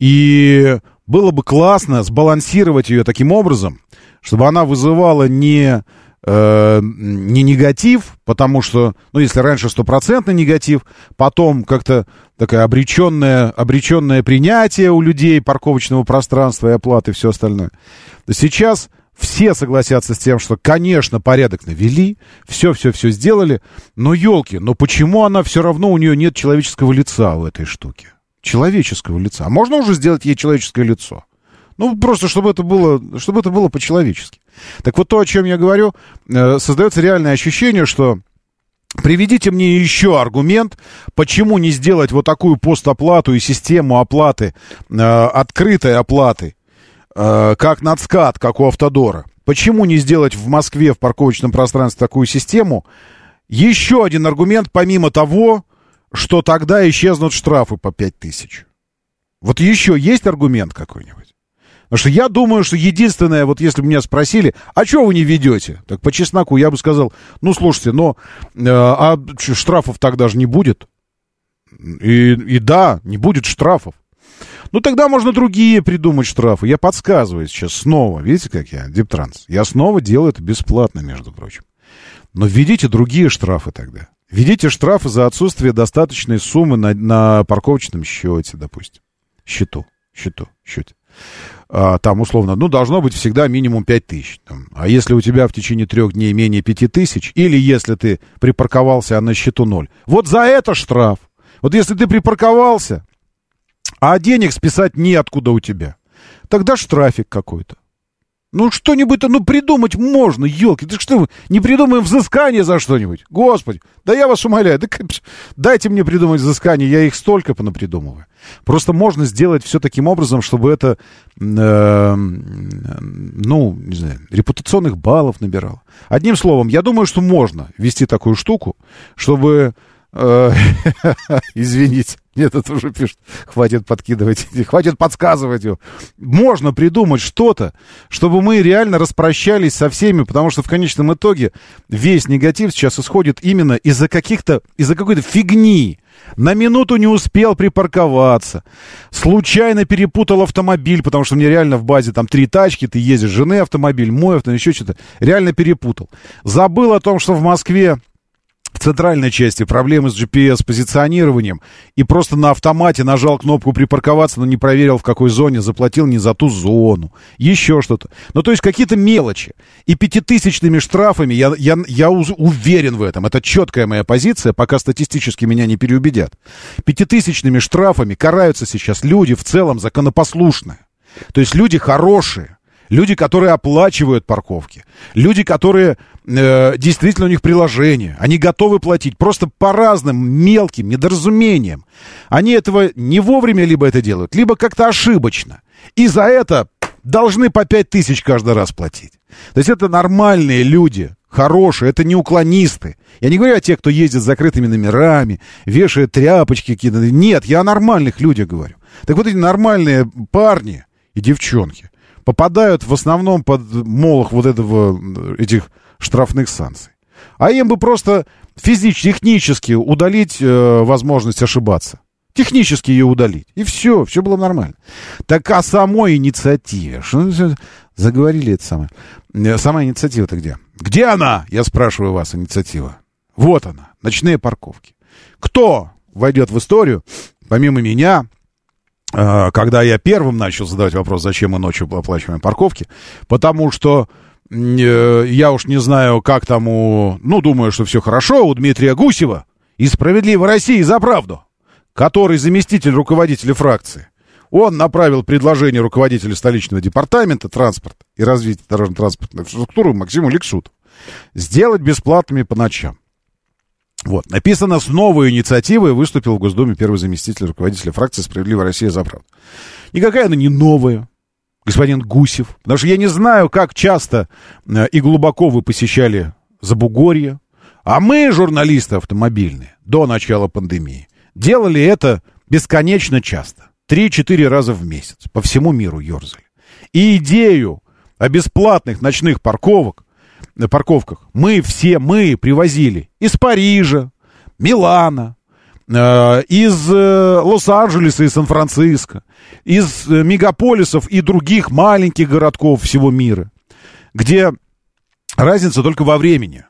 И было бы классно сбалансировать ее таким образом, чтобы она вызывала не, э, не негатив, потому что, ну, если раньше стопроцентный негатив, потом как-то такое обреченное, обреченное принятие у людей парковочного пространства и оплаты и все остальное. Сейчас все согласятся с тем, что, конечно, порядок навели, все-все-все сделали, но, елки, но почему она все равно, у нее нет человеческого лица у этой штуки? Человеческого лица. А можно уже сделать ей человеческое лицо? Ну, просто чтобы это было, чтобы это было по-человечески. Так вот то, о чем я говорю, э, создается реальное ощущение, что Приведите мне еще аргумент, почему не сделать вот такую постоплату и систему оплаты, э, открытой оплаты, э, как надскат, как у Автодора. Почему не сделать в Москве в парковочном пространстве такую систему? Еще один аргумент, помимо того, что тогда исчезнут штрафы по 5 тысяч. Вот еще есть аргумент какой-нибудь? Потому что я думаю, что единственное, вот если бы меня спросили, а что вы не ведете? Так по чесноку я бы сказал, ну, слушайте, но э, а штрафов тогда же не будет. И, и да, не будет штрафов. Ну, тогда можно другие придумать штрафы. Я подсказываю сейчас снова. Видите, как я, Диптранс? Я снова делаю это бесплатно, между прочим. Но введите другие штрафы тогда. Введите штрафы за отсутствие достаточной суммы на, на парковочном счете, допустим. Счету, счету, счете. а, там условно, ну, должно быть всегда минимум 5 тысяч. Там. А если у тебя в течение трех дней менее 5 тысяч, или если ты припарковался, а на счету ноль, вот за это штраф. Вот если ты припарковался, а денег списать неоткуда у тебя, тогда штрафик какой-то. Ну, что-нибудь-то, ну, придумать можно, елки. Ты что, не придумаем взыскание за что-нибудь? Господи, да я вас умоляю, да, дайте мне придумать взыскание, я их столько понапридумываю. Просто можно сделать все таким образом, чтобы это, э, ну, не знаю, репутационных баллов набирало. Одним словом, я думаю, что можно вести такую штуку, чтобы извините, нет, это уже пишет. Хватит подкидывать, хватит подсказывать его. Можно придумать что-то, чтобы мы реально распрощались со всеми, потому что в конечном итоге весь негатив сейчас исходит именно из-за каких-то, из-за какой-то фигни. На минуту не успел припарковаться. Случайно перепутал автомобиль, потому что мне реально в базе там три тачки, ты ездишь, жены автомобиль, мой автомобиль, еще что-то. Реально перепутал. Забыл о том, что в Москве в центральной части проблемы с GPS-позиционированием и просто на автомате нажал кнопку припарковаться, но не проверил, в какой зоне, заплатил не за ту зону. Еще что-то. Ну, то есть какие-то мелочи. И пятитысячными штрафами, я, я, я уверен в этом, это четкая моя позиция, пока статистически меня не переубедят. Пятитысячными штрафами караются сейчас люди в целом законопослушные. То есть люди хорошие. Люди, которые оплачивают парковки. Люди, которые э, действительно у них приложение. Они готовы платить просто по разным мелким недоразумениям. Они этого не вовремя либо это делают, либо как-то ошибочно. И за это должны по пять тысяч каждый раз платить. То есть это нормальные люди, хорошие, это не уклонисты. Я не говорю о тех, кто ездит с закрытыми номерами, вешает тряпочки какие-то. Нет, я о нормальных людях говорю. Так вот эти нормальные парни и девчонки, попадают в основном под молох вот этого, этих штрафных санкций. А им бы просто физически, технически удалить э, возможность ошибаться. Технически ее удалить. И все, все было нормально. Так о самой инициативе. Что, заговорили это самое. Э, сама инициатива-то где? Где она? Я спрашиваю вас, инициатива. Вот она. Ночные парковки. Кто войдет в историю, помимо меня, Э, когда я первым начал задавать вопрос, зачем мы ночью оплачиваем парковки, потому что я уж не знаю, как там у... Ну, думаю, что все хорошо, у Дмитрия Гусева из «Справедливой России за правду», который заместитель руководителя фракции. Он направил предложение руководителя столичного департамента транспорта и развития дорожно-транспортной инфраструктуры Максиму Лексуту сделать бесплатными по ночам. Вот. Написано, с новой инициативой выступил в Госдуме первый заместитель руководителя фракции «Справедливая Россия за правду». Никакая она не новая, господин Гусев. Потому что я не знаю, как часто э, и глубоко вы посещали Забугорье. А мы, журналисты автомобильные, до начала пандемии, делали это бесконечно часто. Три-четыре раза в месяц. По всему миру ерзали. И идею о бесплатных ночных парковок на парковках мы все, мы привозили из Парижа, Милана, э, из э, Лос-Анджелеса и Сан-Франциско, из э, мегаполисов и других маленьких городков всего мира, где разница только во времени.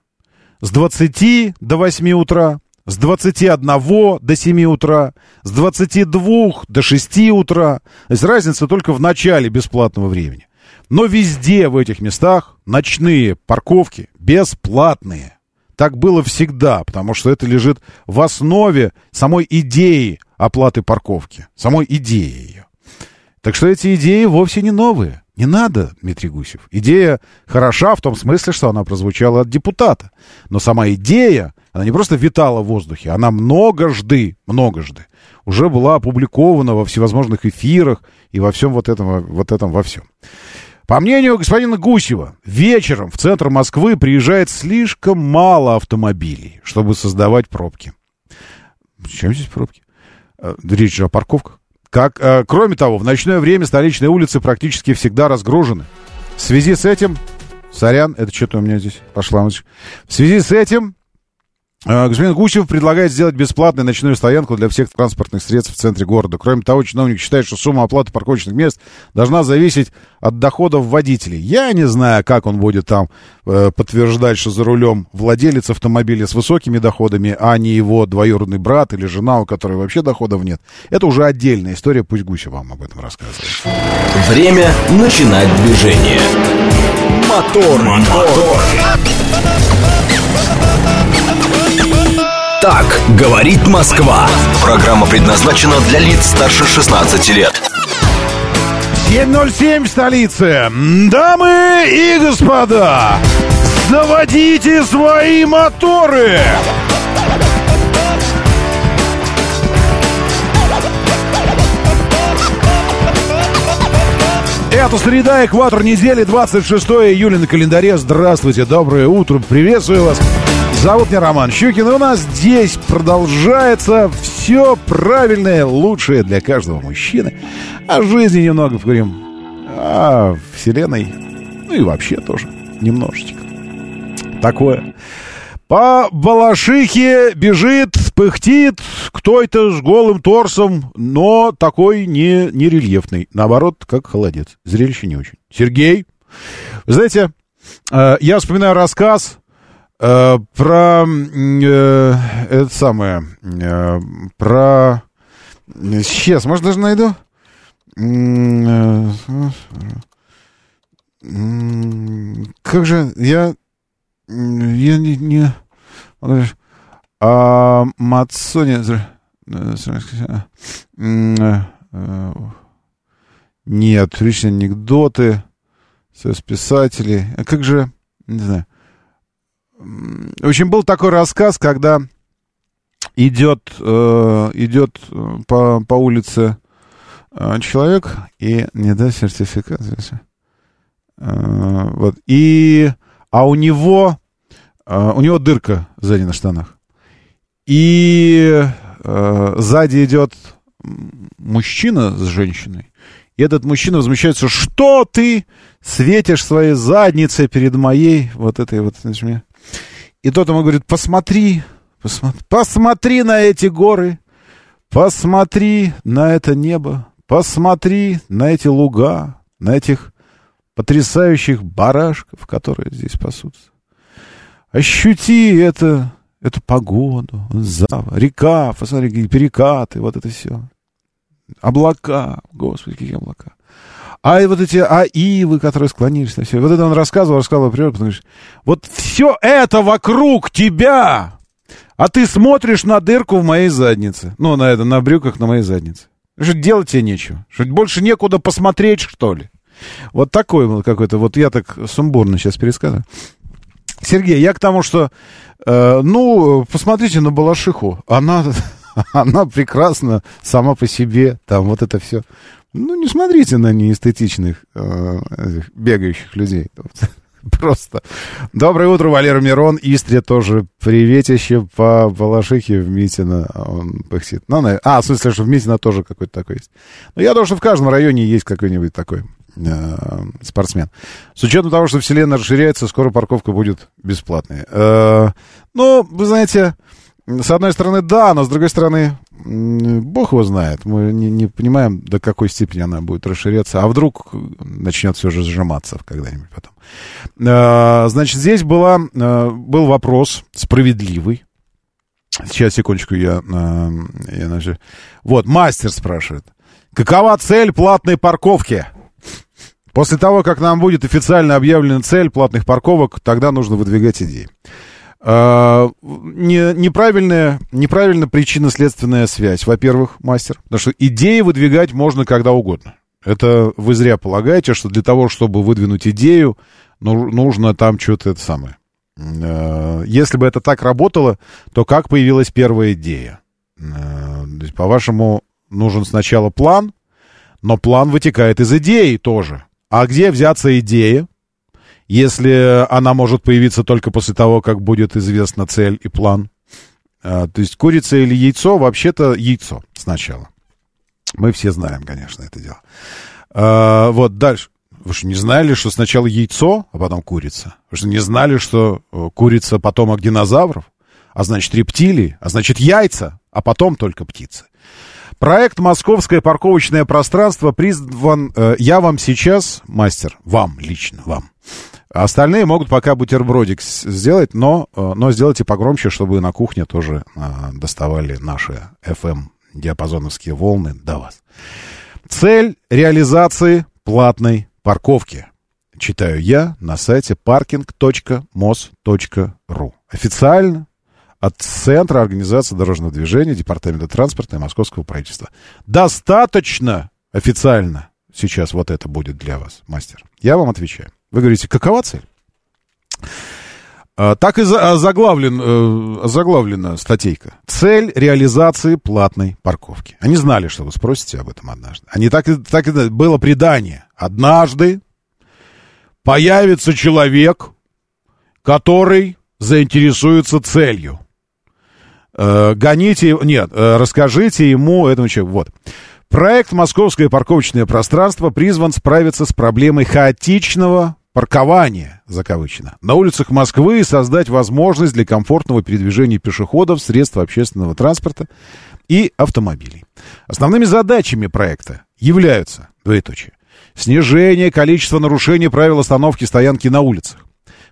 С 20 до 8 утра, с 21 до 7 утра, с 22 до 6 утра. То есть разница только в начале бесплатного времени. Но везде в этих местах ночные парковки бесплатные. Так было всегда, потому что это лежит в основе самой идеи оплаты парковки, самой идеи ее. Так что эти идеи вовсе не новые. Не надо, Дмитрий Гусев. Идея хороша в том смысле, что она прозвучала от депутата. Но сама идея, она не просто витала в воздухе, она многожды, многожды уже была опубликована во всевозможных эфирах и во всем вот этом, вот этом во всем. По мнению господина Гусева, вечером в центр Москвы приезжает слишком мало автомобилей, чтобы создавать пробки. Чем здесь пробки? Э, речь же о парковках. Как, э, кроме того, в ночное время столичные улицы практически всегда разгружены. В связи с этим... Сорян, это что-то у меня здесь пошла. В связи с этим господин Гусев предлагает сделать бесплатную ночную стоянку для всех транспортных средств в центре города. Кроме того, чиновник считает, что сумма оплаты парковочных мест должна зависеть от доходов водителей. Я не знаю, как он будет там э, подтверждать, что за рулем владелец автомобиля с высокими доходами, а не его двоюродный брат или жена, у которой вообще доходов нет. Это уже отдельная история, пусть Гусев вам об этом рассказывает. Время начинать движение. Мотор, мотор. мотор. Так говорит Москва. Программа предназначена для лиц старше 16 лет. 7.07 в столице. Дамы и господа, заводите свои моторы! Это среда, экватор недели, 26 июля на календаре. Здравствуйте, доброе утро, приветствую вас. Зовут меня Роман Щукин, и у нас здесь продолжается все правильное, лучшее для каждого мужчины. О жизни немного поговорим, о вселенной, ну и вообще тоже немножечко. Такое. По Балашихе бежит, пыхтит кто-то с голым торсом, но такой не, не рельефный. Наоборот, как холодец. Зрелище не очень. Сергей, знаете, э, я вспоминаю рассказ Э, про э, это самое, про сейчас, может даже найду. Как же я я не, не а Мацони нет, личные анекдоты, писатели. А как же, не знаю, в общем, был такой рассказ, когда идет, э, идет э, по, по улице э, человек и не даст сертификат. Э, вот. И, а у него, э, у него дырка сзади на штанах. И э, сзади идет мужчина с женщиной. И этот мужчина возмущается, что ты светишь своей задницей перед моей вот этой вот, и тот ему говорит, посмотри, посмотри, посмотри на эти горы, посмотри на это небо, посмотри на эти луга, на этих потрясающих барашков, которые здесь пасутся. Ощути это, эту погоду, зава, река, посмотри, перекаты, вот это все. Облака, господи, какие облака. А вот эти а ивы, которые склонились на все. Вот это он рассказывал, рассказывал природу, потому что вот все это вокруг тебя, а ты смотришь на дырку в моей заднице. Ну, на это, на брюках на моей заднице. Что делать тебе нечего? Что больше некуда посмотреть, что ли? Вот такой был какой-то, вот я так сумбурно сейчас пересказываю. Сергей, я к тому, что, э, ну, посмотрите на Балашиху. Она, она прекрасна сама по себе, там вот это все. Ну, не смотрите на неэстетичных э, бегающих людей. Просто. Доброе утро, Валера Мирон. Истре тоже приветище по Балашихе в Митино. Он пыхтит. Ну, на... А, в смысле, что в Митино тоже какой-то такой есть. Но я думаю, что в каждом районе есть какой-нибудь такой спортсмен. С учетом того, что вселенная расширяется, скоро парковка будет бесплатной. Э, ну, вы знаете, с одной стороны, да, но с другой стороны, бог его знает. Мы не, не понимаем, до какой степени она будет расширяться. А вдруг начнет все же сжиматься когда-нибудь потом. А, значит, здесь была, был вопрос справедливый. Сейчас, секундочку, я, я начну. Вот, мастер спрашивает. Какова цель платной парковки? После того, как нам будет официально объявлена цель платных парковок, тогда нужно выдвигать идеи. А, не, неправильная, неправильная причинно-следственная связь, во-первых, мастер. Потому что идеи выдвигать можно когда угодно. Это вы зря полагаете, что для того, чтобы выдвинуть идею, ну, нужно там что-то это самое. А, если бы это так работало, то как появилась первая идея? А, по-вашему, нужен сначала план, но план вытекает из идеи тоже. А где взяться идея? если она может появиться только после того, как будет известна цель и план. А, то есть курица или яйцо, вообще-то яйцо сначала. Мы все знаем, конечно, это дело. А, вот дальше. Вы что, не знали, что сначала яйцо, а потом курица? Вы что, не знали, что э, курица потомок динозавров? а значит рептилии, а значит яйца, а потом только птицы. Проект «Московское парковочное пространство» призван... Э, я вам сейчас, мастер, вам лично, вам. Остальные могут пока бутербродик сделать, но, э, но сделайте погромче, чтобы на кухне тоже э, доставали наши FM-диапазоновские волны до вас. Цель реализации платной парковки. Читаю я на сайте parking.mos.ru. Официально от Центра организации дорожного движения, Департамента транспорта и Московского правительства. Достаточно официально сейчас вот это будет для вас, мастер. Я вам отвечаю. Вы говорите, какова цель? А, так и а, заглавлен, э, заглавлена статейка. Цель реализации платной парковки. Они знали, что вы спросите об этом однажды. Они так, так и было предание. Однажды появится человек, который заинтересуется целью. Э, гоните, нет, э, расскажите ему этому человеку. Вот. Проект «Московское парковочное пространство» призван справиться с проблемой хаотичного паркования, закавычено, на улицах Москвы и создать возможность для комфортного передвижения пешеходов, средств общественного транспорта и автомобилей. Основными задачами проекта являются, двоеточие, снижение количества нарушений правил остановки стоянки на улицах,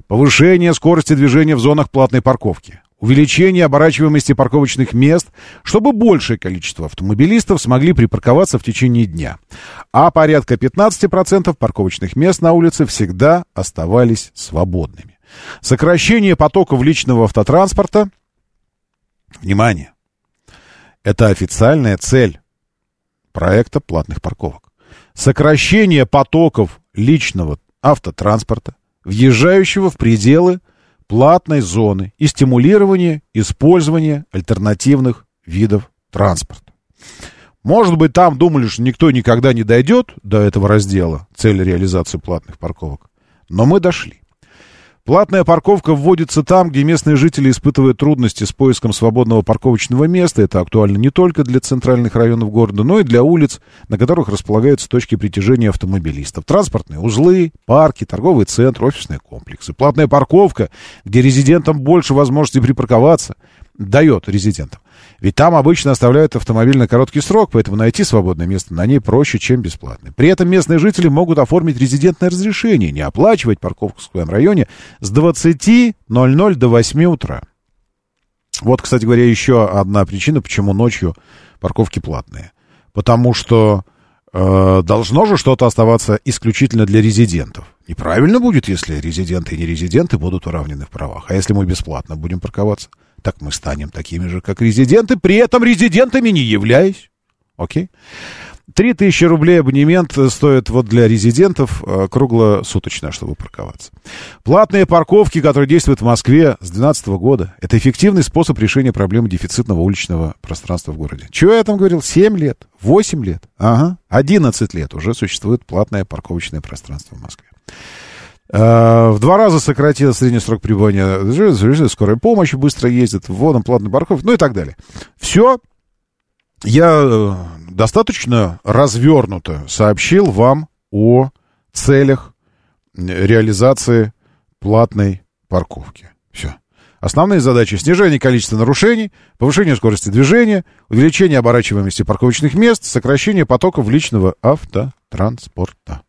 повышение скорости движения в зонах платной парковки, увеличение оборачиваемости парковочных мест, чтобы большее количество автомобилистов смогли припарковаться в течение дня. А порядка 15% парковочных мест на улице всегда оставались свободными. Сокращение потоков личного автотранспорта. Внимание! Это официальная цель проекта платных парковок. Сокращение потоков личного автотранспорта, въезжающего в пределы платной зоны и стимулирование использования альтернативных видов транспорта. Может быть, там думали, что никто никогда не дойдет до этого раздела, цели реализации платных парковок. Но мы дошли. Платная парковка вводится там, где местные жители испытывают трудности с поиском свободного парковочного места. Это актуально не только для центральных районов города, но и для улиц, на которых располагаются точки притяжения автомобилистов. Транспортные узлы, парки, торговый центр, офисные комплексы. Платная парковка, где резидентам больше возможностей припарковаться, дает резидентам. Ведь там обычно оставляют автомобиль на короткий срок, поэтому найти свободное место на ней проще, чем бесплатное. При этом местные жители могут оформить резидентное разрешение, не оплачивать парковку в своем районе с 20.00 до 8 утра. Вот, кстати говоря, еще одна причина, почему ночью парковки платные. Потому что э, должно же что-то оставаться исключительно для резидентов. Неправильно будет, если резиденты и нерезиденты будут уравнены в правах. А если мы бесплатно будем парковаться? Так мы станем такими же, как резиденты, при этом резидентами не являясь. Окей? Три тысячи рублей абонемент стоит вот для резидентов э, круглосуточно, чтобы парковаться. Платные парковки, которые действуют в Москве с 2012 года, это эффективный способ решения проблемы дефицитного уличного пространства в городе. Чего я там говорил? 7 лет, 8 лет, ага, 11 лет уже существует платное парковочное пространство в Москве. Э, в два раза сократил средний срок пребывания, скорая помощь быстро ездит, вводом платной парковки, ну и так далее. Все, я э, достаточно развернуто сообщил вам о целях реализации платной парковки. Все. Основные задачи – снижение количества нарушений, повышение скорости движения, увеличение оборачиваемости парковочных мест, сокращение потоков личного автотранспорта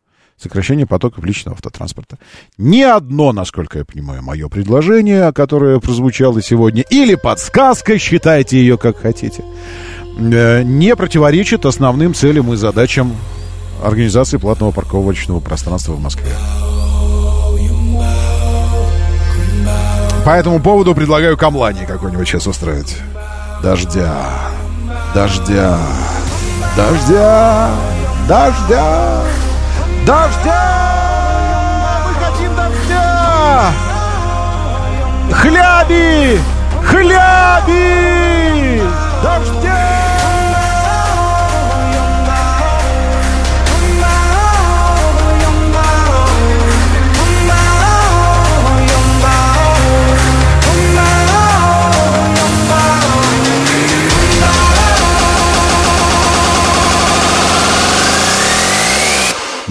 сокращение потоков личного автотранспорта. Ни одно, насколько я понимаю, мое предложение, которое прозвучало сегодня, или подсказка, считайте ее как хотите, э, не противоречит основным целям и задачам организации платного парковочного пространства в Москве. По этому поводу предлагаю камлание какой-нибудь сейчас устроить. Дождя, дождя, дождя, дождя. Дождя! Мы хотим дождя! Хляби! Хляби! Дождя!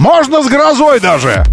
Можно с грозой даже.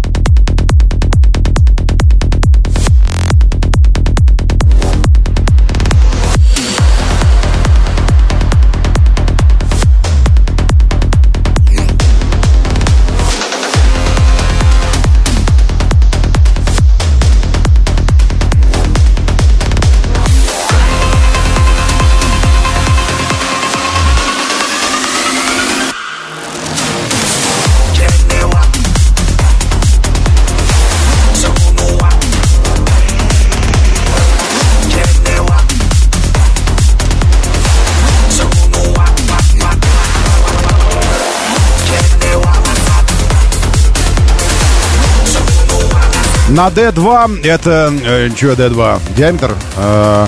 На D2, это, э, что D2, диаметр, э,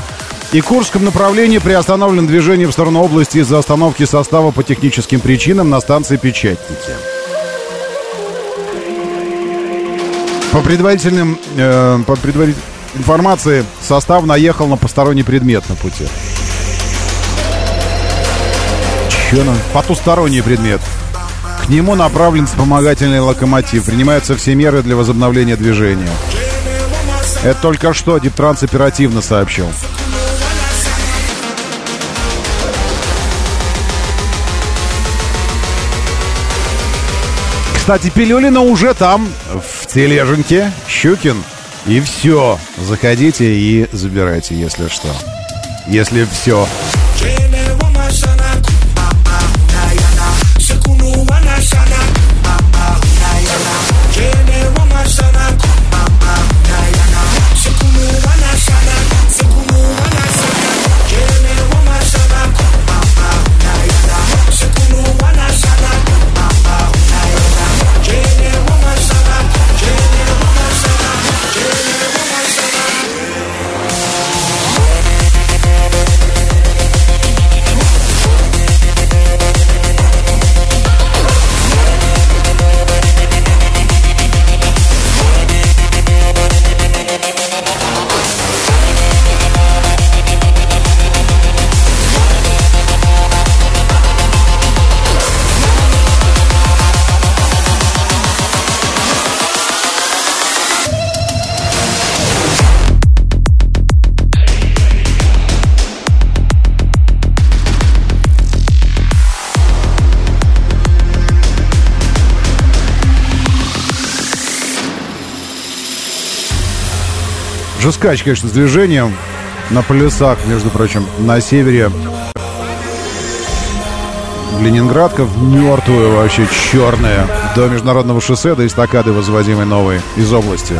и Курском направлении приостановлено движение в сторону области из-за остановки состава по техническим причинам на станции Печатники. По предварительным, э, по предварительной информации, состав наехал на посторонний предмет на пути. Че на? Потусторонний предмет. К нему направлен вспомогательный локомотив. Принимаются все меры для возобновления движения. Это только что Диптранс оперативно сообщил. Кстати, Пилюлина уже там, в тележеньке. Щукин. И все. Заходите и забирайте, если что. Если все. Жескач, конечно, с движением на полюсах, между прочим, на севере Ленинградка в мертвую вообще черная до международного шоссе, до эстакады, возводимой новой из области.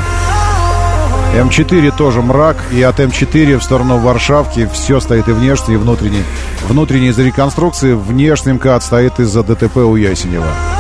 М4 тоже мрак, и от М4 в сторону Варшавки все стоит и внешний, и внутренний. Внутренний из-за реконструкции, внешний МКАД стоит из-за ДТП у Ясенева.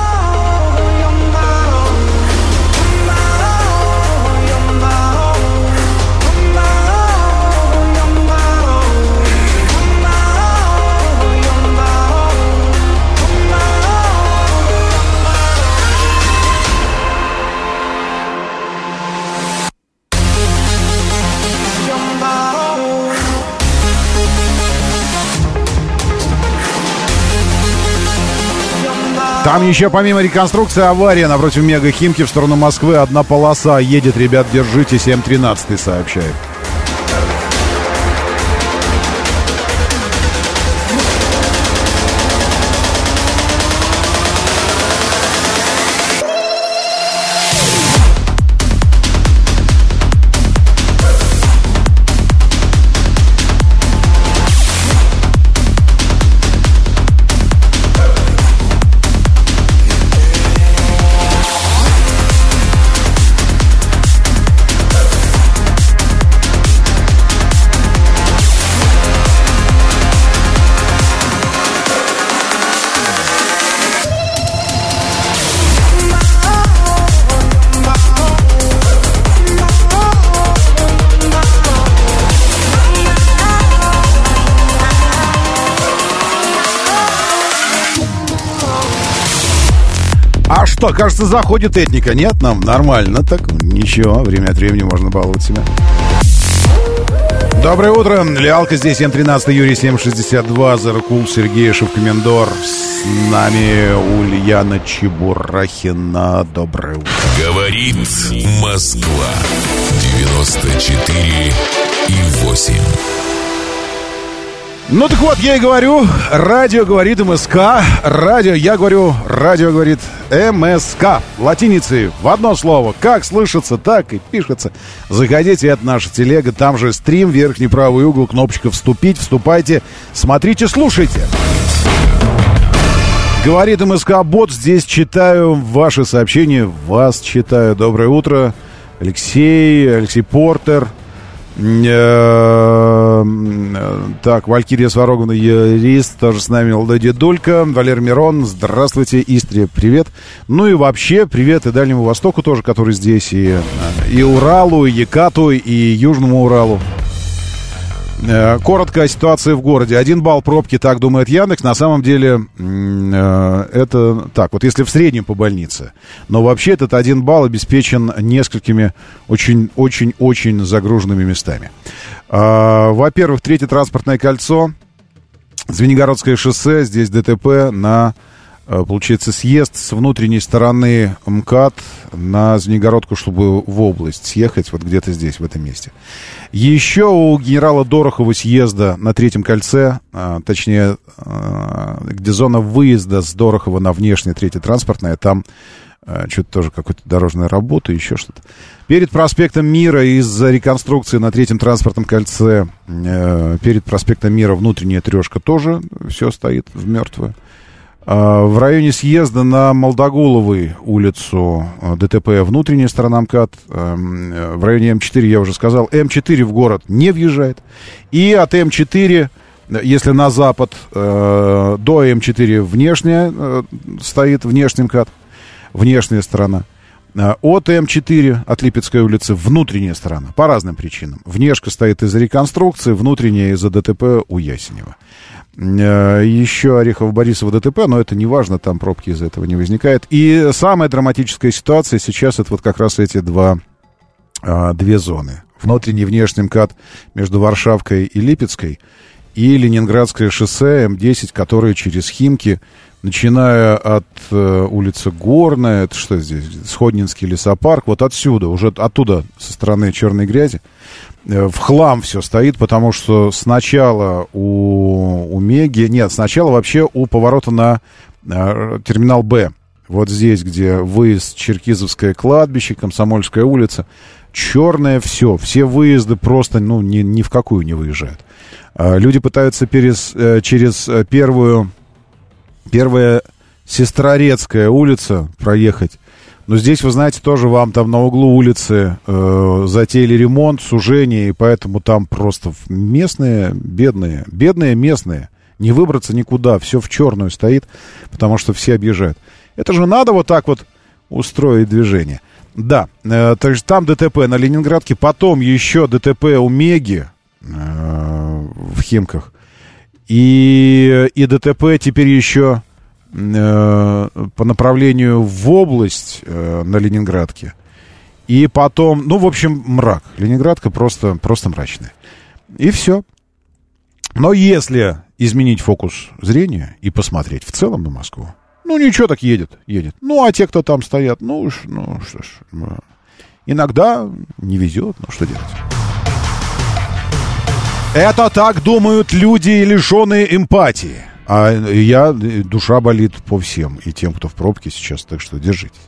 Там еще помимо реконструкции авария напротив Мегахимки в сторону Москвы. Одна полоса едет, ребят, держитесь, М13 сообщает. Что, кажется, заходит этника. Нет, нам нормально. Так, ничего, время от времени можно баловать себя. Доброе утро. Лиалка здесь, М13, Юрий 762, Заркул, Сергей Шевкомендор. С нами Ульяна Чебурахина. Доброе утро. Говорит Москва. 94 и 8. Ну так вот, я и говорю, радио говорит МСК, радио, я говорю, радио говорит МСК, латиницей в одно слово, как слышится, так и пишется. Заходите, это наша телега, там же стрим, верхний правый угол, кнопочка «Вступить», вступайте, смотрите, слушайте. Говорит МСК Бот, здесь читаю ваши сообщения, вас читаю. Доброе утро, Алексей, Алексей Портер, Так, Валькирия Сварогова, юрист, тоже с нами Леди Дулька, Валер Мирон, здравствуйте, Истрия, привет. Ну и вообще, привет и Дальнему Востоку тоже, который здесь, и, э, и Уралу, и Якату, и Южному Уралу. Э, Коротко о ситуации в городе. Один балл пробки, так думает Яндекс. На самом деле э, это так. Вот если в среднем по больнице. Но вообще этот один балл обеспечен несколькими очень-очень-очень загруженными местами. А, Во-первых, третье транспортное кольцо. Звенигородское шоссе. Здесь ДТП на, э, получается, съезд с внутренней стороны МКАД на Звенигородку, чтобы в область съехать. Вот где-то здесь, в этом месте. Еще у генерала Дорохова съезда на третьем кольце, а, точнее, а, где зона выезда с Дорохова на внешнее третье транспортное, там а, что-то тоже какая-то дорожная работа, еще что-то. Перед проспектом Мира из-за реконструкции на третьем транспортном кольце, э, перед проспектом Мира внутренняя трешка тоже все стоит в мертвую. А, В районе съезда на Молдогуловой улицу а, ДТП внутренняя сторона МКАД. э, В районе М4, я уже сказал, М4 в город не въезжает. И от М4, э, если на запад, до М4 внешняя стоит, внешний МКАД, внешняя сторона. А, От М4, от Липецкой улицы, внутренняя сторона. По разным причинам. Внешка стоит из-за реконструкции, внутренняя из-за ДТП у Ясенева. Э, Еще Орехово-Борисово ДТП, но это не важно, там пробки из-за этого не возникает. И самая драматическая ситуация сейчас это вот как раз эти два, а, две зоны. Внутренний и внешний МКАД между Варшавкой и Липецкой и Ленинградское шоссе М10, которое через Химки, начиная от э, улицы Горная, это что здесь, Сходнинский лесопарк, вот отсюда, уже оттуда, со стороны черной грязи, в хлам все стоит, потому что сначала у, у Меги, нет, сначала вообще у поворота на э, терминал Б, вот здесь, где выезд Черкизовское кладбище, Комсомольская улица, черное все, все выезды просто, ну, ни, ни в какую не выезжают. А, Люди пытаются перес, э, через э, первую, первая Сестрорецкая улица проехать. Но здесь, вы знаете, тоже вам там на углу улицы э, затеяли ремонт, сужение, и поэтому там просто местные, бедные, бедные местные. Не выбраться никуда, все в черную стоит, потому что все объезжают. Это же надо вот так вот устроить движение. Да, э, то есть там ДТП на Ленинградке, потом еще ДТП у Меги э, в Химках. И, и ДТП теперь еще э, по направлению в область э, на Ленинградке. И потом, ну, в общем, мрак. Ленинградка просто, просто мрачная. И все. Но если изменить фокус зрения и посмотреть в целом на Москву, ну, ничего так едет, едет. Ну, а те, кто там стоят, ну, уж, ну, что ж, ну, иногда не везет, ну, что делать. Это так думают люди, лишенные эмпатии. А я, душа болит по всем, и тем, кто в пробке сейчас, так что держитесь.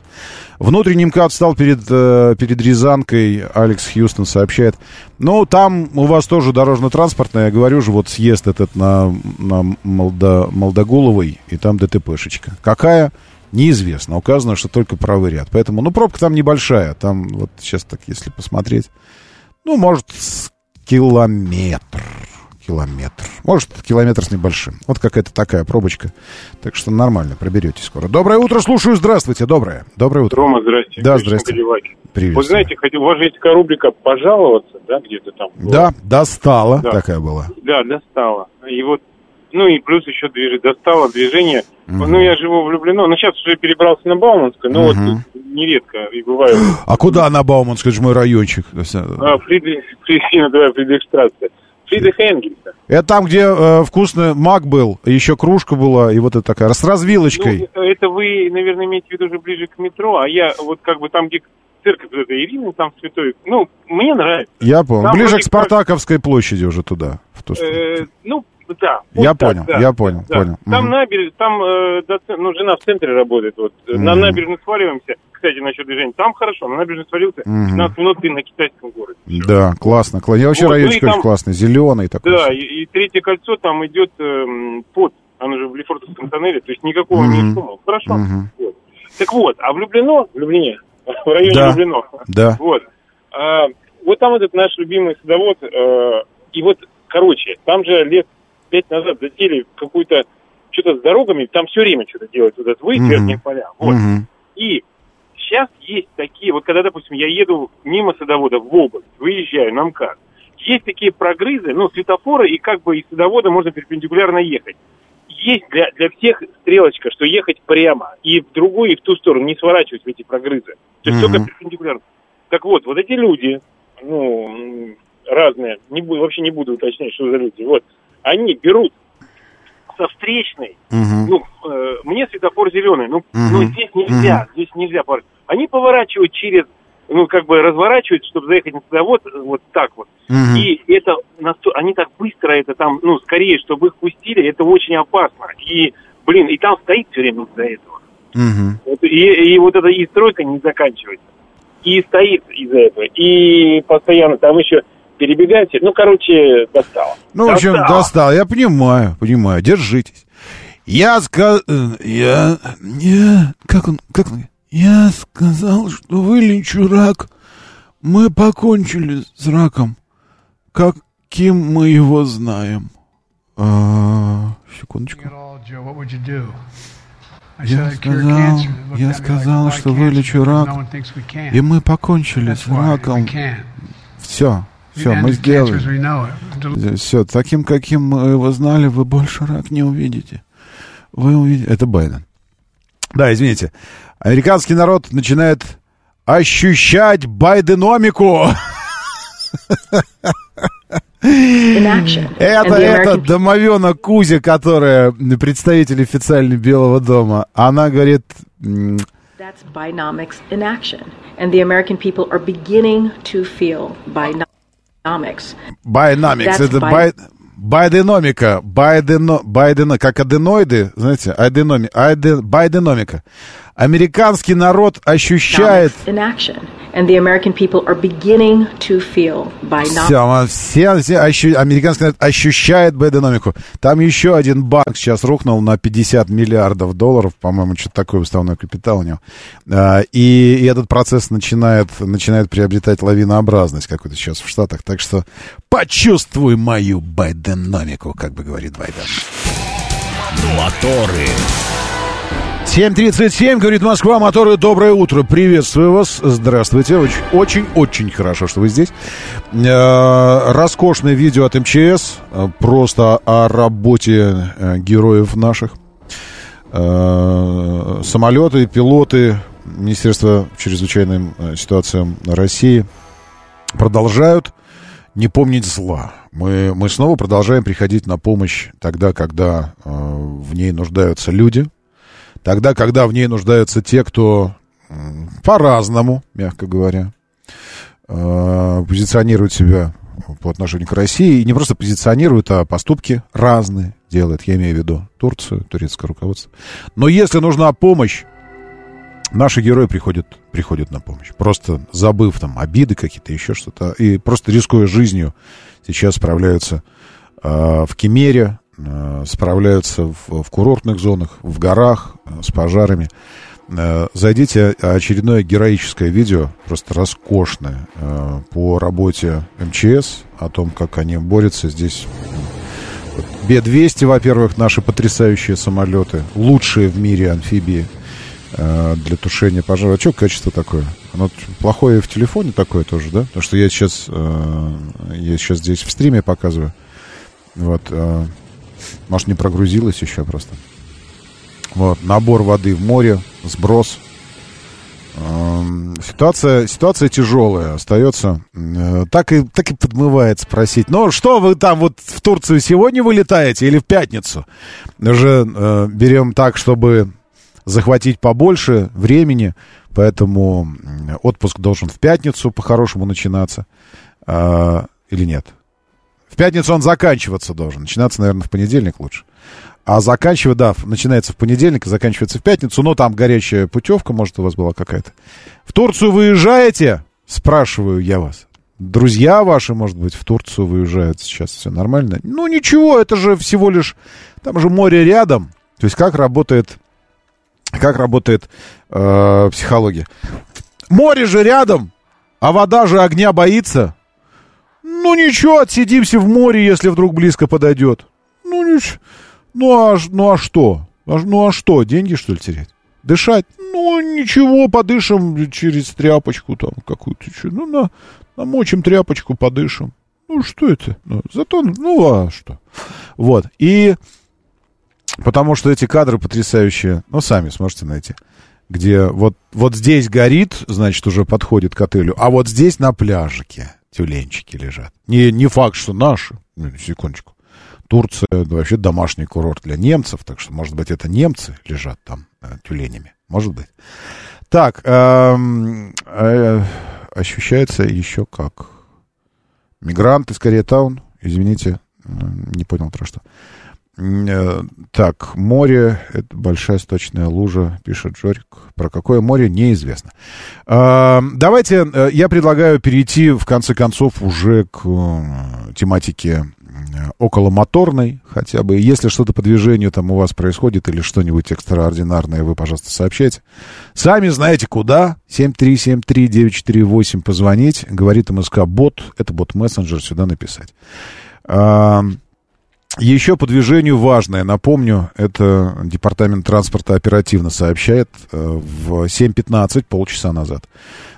Внутренний МКАД стал перед, э, перед Рязанкой, Алекс Хьюстон сообщает. Ну, там у вас тоже дорожно-транспортное, я говорю же, вот съезд этот на, на Молда, Молдогуловой, и там ДТПшечка. Какая? Неизвестно. Указано, что только правый ряд. Поэтому, ну, пробка там небольшая. Там вот сейчас так, если посмотреть, ну, может, километр. Километр. Может, километр с небольшим. Вот какая-то такая пробочка. Так что нормально, проберетесь скоро. Доброе утро, слушаю. Здравствуйте, доброе. Доброе утро. Рома, здрасте. Да, здрасте. Привет. Вы знаете, хотел, у вас же есть такая рубрика «Пожаловаться», да, где-то там? Да, достала Да. такая была. Да, достала. И вот, ну и плюс еще движ... достало движение. Мгм. Ну, я живу влюблено, но сейчас уже перебрался на Бауманское, но Мгм. вот нередко и бываю. А куда на Бауманской, это же мой райончик. Э, А, Фридрих, Фридрих, давай, Фридрихштрассе. Фридрих Энгельса. Это там, где э, вкусный мак был, еще кружка была, и вот это такая, с развилочкой. Ну, это вы, наверное, имеете в виду уже ближе к метро, а я вот как бы там, где церковь вот эта Ирины, там святой, ну, мне нравится. Я понял. там Ближе к Спартаковской площади уже туда. В сторону. Э, ну, да. Я так, понял, да. я понял, Да. понял. Там Мгм. набережная, там, э, ну, жена в центре работает, вот, э, на Мгм. набережную сваливаемся, кстати, насчет движения, там хорошо, на набережную свалился, Мгм. 15 минут ты на китайском городе. Да, классно. кла- Я вообще Вот, ну райончик очень там- классный, зеленый такой. Да, и, и третье кольцо там идет эм, под, оно же в Лефортовском тоннеле, то есть никакого Мгм. не шума. Хорошо. Мгм. Вот. Так вот, а влюблено, влюблене, в районе Да. влюблено. Да. Вот. А, вот там этот наш любимый садовод, э, и вот, короче, там же лет пять назад затели какую-то, что-то с дорогами, там все время что-то делают, вот этот выезд Мгм. верхних поля. Вот. Мгм. И сейчас есть такие, вот когда, допустим, я еду мимо садовода в область, выезжаю на МКАД, есть такие прогрызы, ну, светофоры, и как бы из садовода можно перпендикулярно ехать. Есть для, для всех стрелочка, что ехать прямо, и в другую, и в ту сторону, не сворачивать в эти прогрызы. То есть Мгм. только перпендикулярно. Так вот, вот эти люди, ну, разные, не буду, вообще не буду уточнять, что за люди, вот, они берут со встречной, Мгм. ну, э, мне светофор зеленый, ну, Мгм. ну, здесь нельзя, здесь нельзя. Они поворачивают через, ну, как бы разворачивают, чтобы заехать на садовод, э, вот так вот. Мгм. И это, они так быстро это там, ну, скорее, чтобы их пустили, это очень опасно. И, блин, и там стоит все время из-за этого. Вот, и, и вот эта и стройка не заканчивается. И стоит из-за этого. И постоянно там еще перебегайте. Ну, короче, достало. Ну, в общем, Достало. достал. Я понимаю, понимаю. Держитесь. Я сказал... Я... Я... Как он... Как он... Я сказал, что вылечу рак. Мы покончили с раком. Каким мы его знаем. А, секундочку. Я сказал, я сказал, что вылечу рак, и мы покончили с раком. Все, все, мы сделали. Все, таким, каким мы его знали, вы больше рак не увидите. Вы увидите. Это Байден. Да, извините. Американский народ начинает ощущать байденомику. Это, это домовенок Кузя, которая представитель официальный Белого дома. Она говорит... That's Binomics in action. And the American people are beginning to feel Binomics. Байнамикс, That's это байденомика, байдено, байдено, как аденоиды, знаете, аденоми, айде, байденомика. Американский народ ощущает... And the American people are beginning to feel Binomics. Все, все, все ощу- американский народ ощущает байденомику. Там еще один банк сейчас рухнул на 50 миллиардов долларов, по-моему, что-то такое уставной капитал у него. А, И, и этот процесс начинает, начинает приобретать лавинообразность какую-то сейчас в Штатах. Так что почувствуй мою байденомику, как бы говорит Байден. Моторы. 7.37, говорит Москва, моторы, доброе утро, приветствую вас, здравствуйте, Очень- очень-очень хорошо, что вы здесь. Э, Роскошное видео от МЧС, э, просто о работе э, героев наших. Самолеты, пилоты Министерства чрезвычайным ситуациям России продолжают не помнить зла. Мы, мы снова продолжаем приходить на помощь тогда, когда э, в ней нуждаются люди, тогда, когда в ней нуждаются те, кто по-разному, мягко говоря, э, позиционирует себя по отношению к России. И не просто позиционирует, а поступки разные делает. Я имею в виду Турцию, турецкое руководство. Но если нужна помощь, наши герои приходят, приходят на помощь. Просто забыв там обиды какие-то, еще что-то. И просто рискуя жизнью, сейчас справляются э, в Кемере, справляются в, в курортных зонах, в горах э, с пожарами. Э, Зайдите, очередное героическое видео, просто роскошное, э, по работе МЧС, о том, как они борются здесь. Вот Б-200, во-первых, наши потрясающие самолеты, лучшие в мире амфибии э, для тушения пожара. А что качество такое? Оно плохое в телефоне такое тоже, да? Потому что я сейчас, э, я сейчас здесь в стриме показываю. Вот. Э, может, не прогрузилось еще просто. Вот. Набор воды в море, сброс. Эм, Ситуация, ситуация тяжелая остается. Э, Так и, так и подмывает спросить. Ну, что вы там вот в Турцию сегодня вылетаете или в пятницу? Уже э, берем так, чтобы захватить побольше времени, поэтому отпуск должен в пятницу по-хорошему начинаться. А, или нет? В пятницу он заканчиваться должен. Начинаться, наверное, в понедельник лучше. А заканчивать, да, начинается в понедельник и заканчивается в пятницу. Но там горячая путевка, может, у вас была какая-то. В Турцию выезжаете? Спрашиваю я вас. Друзья ваши, может быть, в Турцию выезжают сейчас. Все нормально? Ну, ничего, это же всего лишь... Там же море рядом. То есть как работает... Как работает э, психология? Море же рядом. А вода же огня боится. Ну ничего, отсидимся в море, если вдруг близко подойдет. Ну ничего. Ну а, ну а что? А, ну а что, деньги что ли терять? Дышать? Ну ничего, подышим через тряпочку там какую-то. Ну на, намочим тряпочку, подышим. Ну что это? Ну, зато, ну а что? Вот. И потому что эти кадры потрясающие, ну сами сможете найти где вот, вот здесь горит, значит, уже подходит к отелю, а вот здесь на пляжике тюленчики лежат. Не, не факт, что наши. Ну, секундочку. Турция вообще домашний курорт для немцев, так что, может быть, это немцы лежат там э, тюленями. Может быть. Так, э, э, ощущается еще как. Мигранты, скорее, таун. Извините, не понял про что. Э, так, море, это большая сточная лужа, пишет Жорик. Про какое море, неизвестно. А, давайте, э, я предлагаю перейти, в конце концов, уже к э, тематике околомоторной хотя бы. Если что-то по движению там у вас происходит или что-нибудь экстраординарное, вы, пожалуйста, сообщайте. Сами знаете куда. 7373948 позвонить. Говорит МСК бот. Это бот-мессенджер. Сюда написать. Еще по движению важное, напомню, это Департамент транспорта оперативно сообщает э, в 7.15, полчаса назад.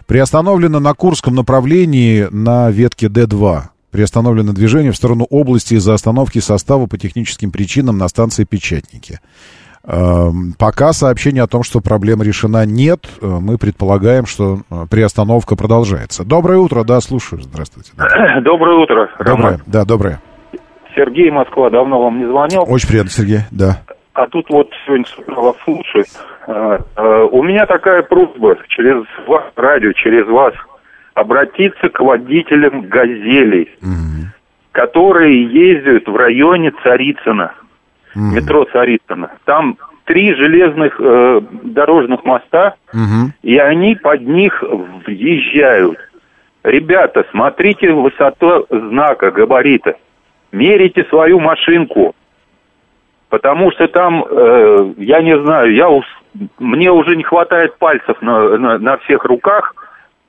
Приостановлено на Курском направлении на ветке Д2. Приостановлено движение в сторону области из-за остановки состава по техническим причинам на станции Печатники. Эм, пока сообщения о том, что проблема решена, нет. Э, мы предполагаем, что э, приостановка продолжается. Доброе утро, да, слушаю. Здравствуйте. Доброе утро. Доброе, да, доброе. Сергей Москва давно вам не звонил. Очень приятно, Сергей, да. А тут вот сегодня с утра вас слушает. А, а, у меня такая просьба через вас, радио, через вас, обратиться к водителям «Газелей», mm которые ездят в районе Царицына, mm метро Царицына. Там три железных э, дорожных моста, mm и они под них въезжают. Ребята, смотрите высоту знака, габарита мерите свою машинку, потому что там, э, я не знаю, я уж, мне уже не хватает пальцев на, на, на всех руках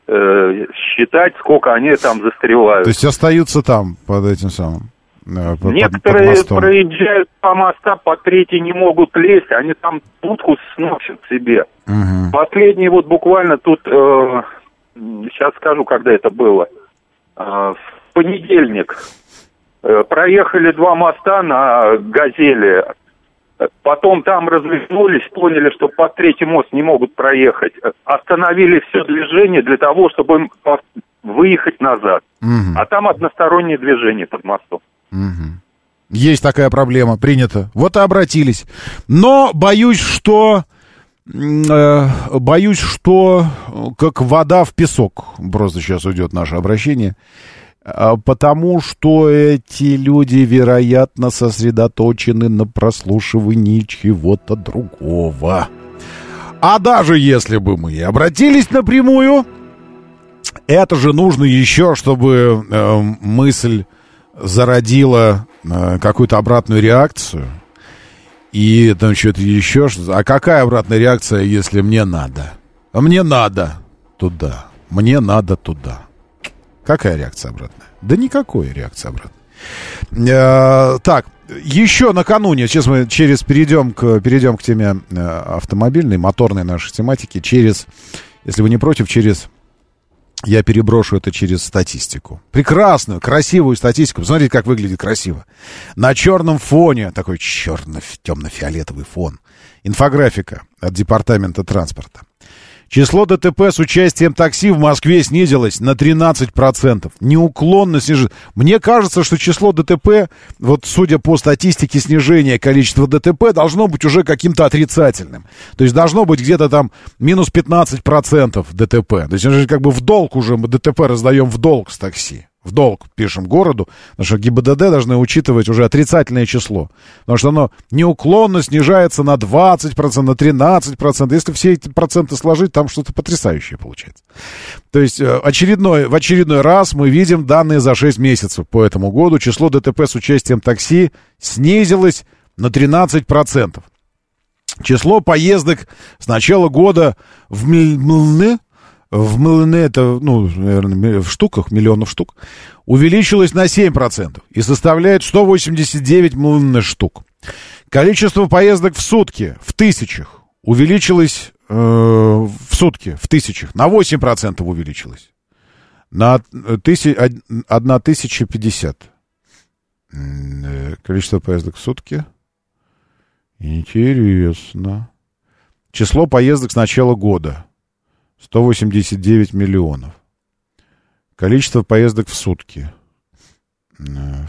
э, считать, сколько они там застревают. То есть остаются там под этим самым? Э, под, Некоторые под проезжают по моста, по третьей не могут лезть, они там будку сносят себе. Угу. Последний вот буквально тут, э, сейчас скажу, когда это было, э, в понедельник проехали два моста на «Газели», Потом там развернулись, поняли, что под третий мост не могут проехать. Остановили все движение для того, чтобы выехать назад. Угу. А там одностороннее движение под мостом. Угу. Есть такая проблема, принято. Вот и обратились. Но боюсь, что... Э, боюсь, что как вода в песок. Просто сейчас уйдет наше обращение. А, потому что эти люди, вероятно, сосредоточены на прослушивании чего-то другого. А даже если бы мы обратились напрямую, это же нужно еще, чтобы э, мысль зародила э, какую-то обратную реакцию. И там что-то еще. А какая обратная реакция, если мне надо? Мне надо туда. Мне надо туда. Какая реакция обратная? Да никакой реакции обратной. Э, так, еще накануне, сейчас мы через перейдем к, перейдем к теме э, автомобильной, моторной нашей тематики, через, если вы не против, через я переброшу это через статистику. Прекрасную, красивую статистику. Посмотрите, как выглядит красиво. На черном фоне, такой черно-темно-фиолетовый фон, инфографика от Департамента транспорта. Число ДТП с участием такси в Москве снизилось на 13%. Неуклонно снижается. Мне кажется, что число ДТП, вот судя по статистике снижения количества ДТП, должно быть уже каким-то отрицательным. То есть должно быть где-то там минус 15% ДТП. То есть как бы в долг уже мы ДТП раздаем в долг с такси в долг пишем городу, потому что ГИБДД должны учитывать уже отрицательное число. Потому что оно неуклонно снижается на 20%, на 13%. Если все эти проценты сложить, там что-то потрясающее получается. То есть э, очередной, в очередной раз мы видим данные за 6 месяцев по этому году. Число ДТП с участием такси снизилось на 13%. Число поездок с начала года в Млны в МЛН это, ну, наверное, в штуках, миллионов штук, увеличилось на 7% и составляет 189 МЛН штук. Количество поездок в сутки в тысячах увеличилось э, в сутки в тысячах на 8% увеличилось. На тысяч, 1050. Э, количество поездок в сутки. Интересно. Число поездок с начала года. 189 миллионов. Количество поездок в сутки. Э,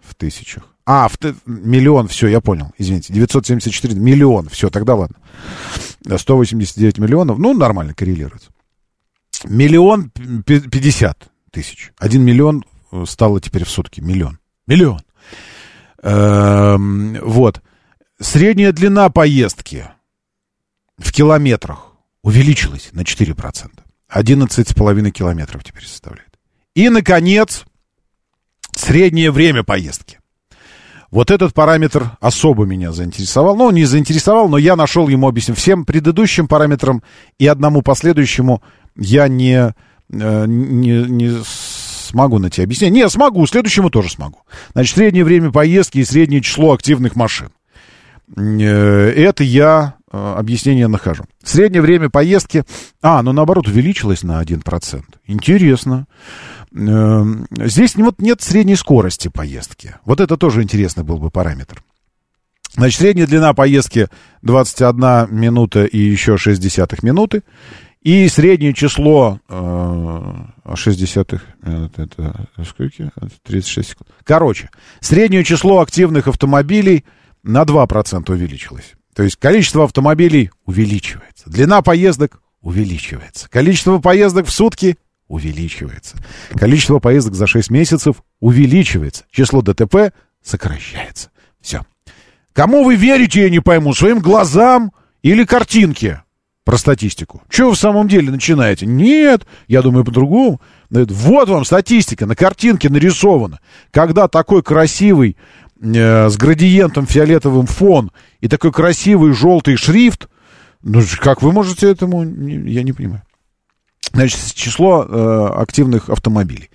в тысячах. А, в т... миллион, все, я понял, извините. 974, миллион, все, тогда ладно. 189 миллионов, ну, нормально коррелируется. Миллион пятьдесят тысяч. Один миллион э, стало теперь в сутки. Миллион. Миллион. Эм, вот. Средняя длина поездки в километрах увеличилась на 4%. 11,5 километров теперь составляет. И, наконец, среднее время поездки. Вот этот параметр особо меня заинтересовал. Ну, не заинтересовал, но я нашел ему объяснение. Всем предыдущим параметрам и одному последующему я не, э, не, не смогу найти объяснение. Не, смогу, следующему тоже смогу. Значит, среднее время поездки и среднее число активных машин. Э, это я объяснение нахожу. Среднее время поездки... А, ну наоборот, увеличилось на 1%. Интересно. Здесь вот нет средней скорости поездки. Вот это тоже интересный был бы параметр. Значит, средняя длина поездки 21 минута и еще 6 десятых минуты. И среднее число э, 60 это, это сколько? 36 секунд. Короче, среднее число активных автомобилей на 2% увеличилось. То есть количество автомобилей увеличивается. Длина поездок увеличивается. Количество поездок в сутки увеличивается. Количество поездок за 6 месяцев увеличивается. Число ДТП сокращается. Все. Кому вы верите, я не пойму, своим глазам или картинке? про статистику. Что вы в самом деле начинаете? Нет, я думаю по-другому. Вот вам статистика, на картинке нарисована. Когда такой красивый, э, с градиентом фиолетовым фон и такой красивый желтый шрифт, ну, как вы можете этому, я не понимаю. Значит, число э, активных автомобилей.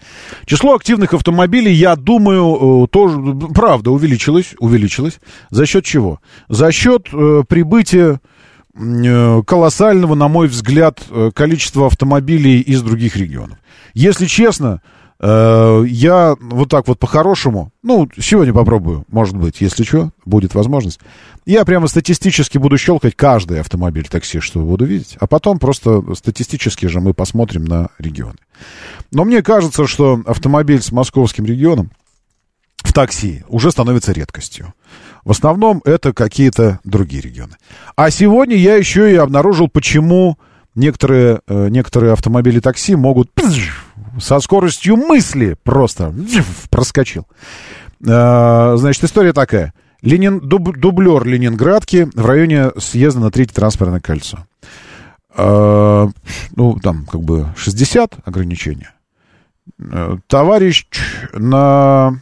Число активных автомобилей, я думаю, э, тоже, правда, увеличилось, увеличилось. За счет чего? За счет э, прибытия Э, колоссального, на мой взгляд, э, количества автомобилей из других регионов. Если честно, я вот так вот по-хорошему, ну, сегодня попробую, может быть, если что, будет возможность. Я прямо статистически буду щелкать каждый автомобиль такси, что буду видеть, а потом просто статистически же мы посмотрим на регионы. Но мне кажется, что автомобиль с московским регионом в такси уже становится редкостью. В основном это какие-то другие регионы. А сегодня я еще и обнаружил, почему некоторые, э, некоторые автомобили такси могут со скоростью мысли просто проскочил. Э, значит, история такая. Ленин, дуб, дублер Ленинградки в районе съезда на третье транспортное кольцо. Э, ну, там как бы 60 ограничения. Товарищ на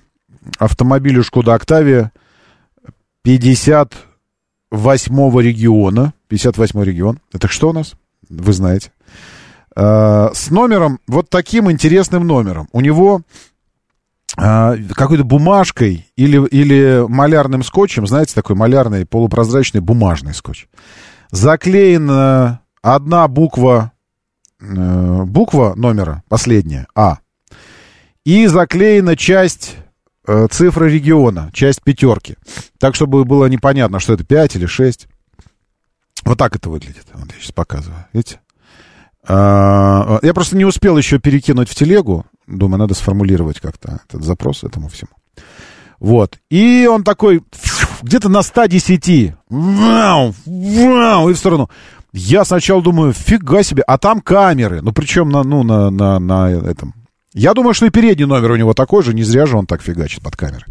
автомобиле Шкода Октавия 58 региона. 58 регион. Это что у нас? Вы знаете. А, с номером, вот таким интересным номером. У него а, какой-то бумажкой или, или малярным скотчем, знаете, такой малярный полупрозрачный бумажный скотч. Заклеена одна буква, э, буква номера, последняя, А. И заклеена часть э, цифры региона, часть пятерки. Так, чтобы было непонятно, что это 5 или 6. Вот так это выглядит. Вот я сейчас показываю. Видите? А, я просто не успел еще перекинуть в телегу. Думаю, надо сформулировать как-то этот запрос этому всему. Вот. И он такой где-то на 110. Вау, вау, и в сторону. Я сначала думаю, фига себе, а там камеры. Ну, причем на, ну, на, на, на этом, я думаю, что и передний номер у него такой же, не зря же он так фигачит под камеры.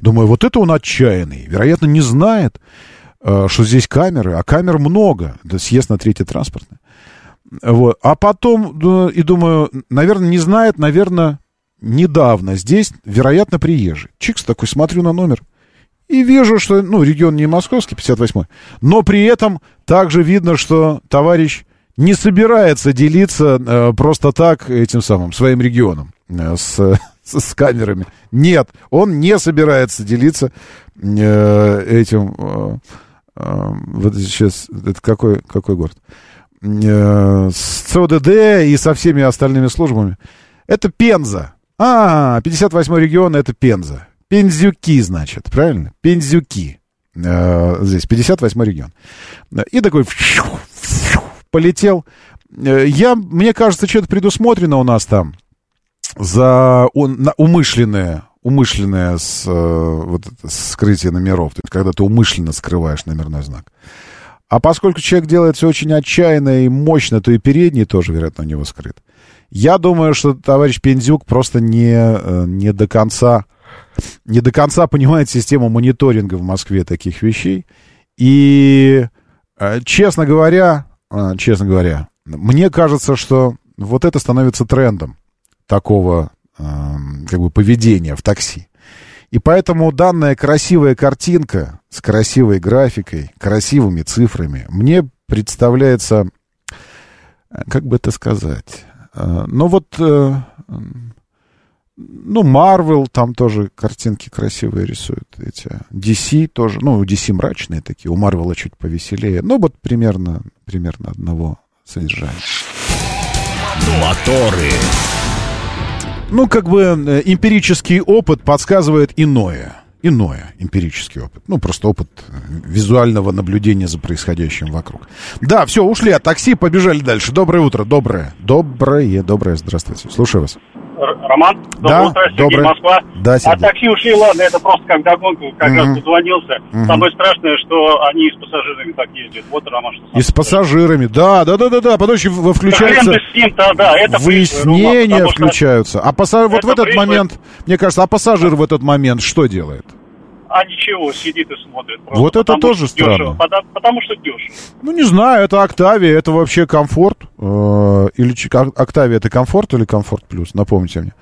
Думаю, вот это он отчаянный. Вероятно, не знает, что здесь камеры, а камер много. Съезд на третье транспортное. Вот. А потом, и думаю, наверное, не знает, наверное, недавно здесь, вероятно, приезжий. Чикс такой, смотрю на номер. И вижу, что, ну, регион не московский, 58-й, но при этом также видно, что товарищ не собирается делиться э, просто так этим самым своим регионом э, с, с, с камерами. Нет, он не собирается делиться э, этим. Э, э, вот сейчас это какой какой город? Э, с ЦОДД и со всеми остальными службами. Это Пенза. А, 58 регион это Пенза. Пензюки, значит, правильно? Пензюки. Э, здесь 58 регион. И такой полетел. Э, я, мне кажется, что-то предусмотрено у нас там за умышленное, умышленное с, э, вот скрытие номеров. То есть, когда ты умышленно скрываешь номерной знак. А поскольку человек делает все очень отчаянно и мощно, то и передний тоже, вероятно, у него скрыт. Я думаю, что товарищ Пензюк просто не, э, не до конца не до конца понимает систему мониторинга в Москве таких вещей. И, честно говоря, честно говоря. Мне кажется, что вот это становится трендом такого как бы поведения в такси. И поэтому данная красивая картинка с красивой графикой, красивыми цифрами мне представляется, как бы это сказать, а, ну вот, э, ну, Marvel там тоже картинки красивые рисуют, эти, DC тоже, ну, DC мрачные такие, у Marvel чуть повеселее, ну, вот примерно, примерно одного содержания. Моторы. Ну, как бы э, эмпирический опыт подсказывает иное. Иное эмпирический опыт. Ну, просто опыт э, визуального наблюдения за происходящим вокруг. Да, все, ушли от такси, побежали дальше. Доброе утро, доброе. Доброе, доброе, здравствуйте. Слушаю вас. Роман, да, утро, Сергей, доброе. Москва. Да, Сергей. От такси ушли, ладно, это просто как догонку, как Мгм. раз позвонился. Мгм. Самое страшное, что они с пассажирами так ездят. Вот, Роман, что И с пассажирами, да, да, да, да, да. Потом еще в- Да с ним-то, да, это выяснения потому что- включаются. А пассажир вот в этот пришло- момент, мне кажется, а пассажир в этот момент что делает? А ничего, сидит и смотрит. просто, Вот это тоже что дешево. странно. Потому, потому что дешево. Ну, не знаю, это Октавия, это вообще комфорт. э, Или Октавия это комфорт или комфорт плюс? Напомните мне.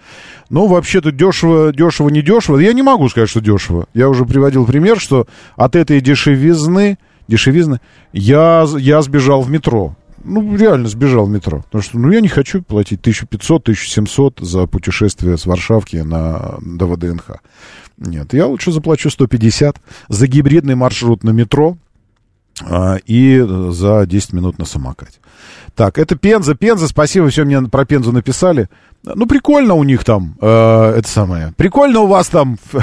Ну, вообще-то дешево, дешево, не дешево. Я не могу сказать, что дешево. Я уже приводил пример, что от этой дешевизны, дешевизны, я, я сбежал в метро. Ну, реально сбежал в метро. Потому что, ну, я не хочу платить 1500-1700 за путешествие с Варшавки на, до ВДНХ. Нет, я лучше заплачу 150 за гибридный маршрут на метро, а, и за 10 минут на самокате. Так, это Пенза. Пенза, спасибо, все мне про Пензу написали. Ну, прикольно у них там, э, это самое. Прикольно у вас там в,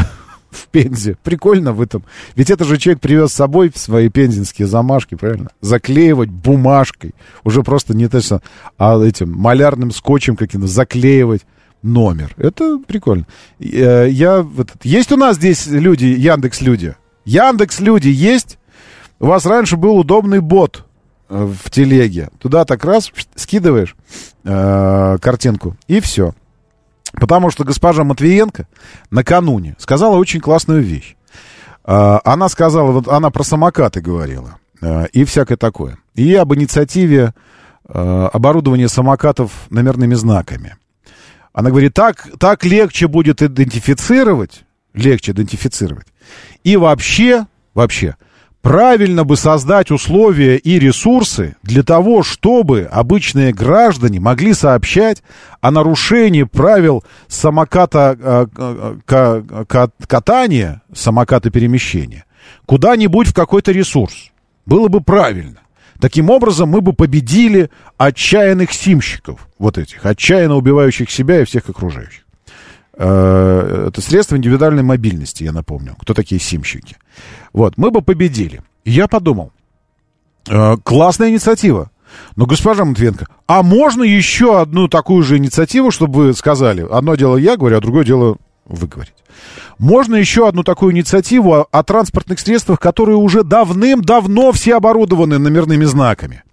в Пензе. Прикольно в этом. Ведь это же человек привез с собой свои пензенские замашки, правильно? Заклеивать бумажкой. Уже просто не то, что, а этим малярным скотчем каким-то заклеивать номер. Это прикольно. Э, Я, вот, есть у нас здесь люди, Яндекс люди? Яндекс люди есть? У вас раньше был удобный бот э, в телеге. Туда так раз скидываешь э, картинку, и все. Потому что госпожа Матвиенко накануне сказала очень классную вещь. Э, она сказала, вот она про самокаты говорила, э, и всякое такое. И об инициативе э, оборудования самокатов номерными знаками. Она говорит, так, так легче будет идентифицировать, легче идентифицировать. И вообще, вообще, правильно бы создать условия и ресурсы для того, чтобы обычные граждане могли сообщать о нарушении правил самоката э, э, ка- ка- катания, самоката перемещения куда-нибудь в какой-то ресурс. Было бы правильно. Таким образом, мы бы победили отчаянных симщиков, вот этих, отчаянно убивающих себя и всех окружающих. Э, Это средство индивидуальной мобильности, я напомню. Кто такие симщики? Вот, мы бы победили. Я подумал, э, классная инициатива. Но, госпожа Матвенко, а можно еще одну такую же инициативу, чтобы вы сказали? Одно дело я говорю, а другое дело вы говорите. Можно еще одну такую инициативу о, о транспортных средствах, которые уже давным-давно все оборудованы номерными знаками.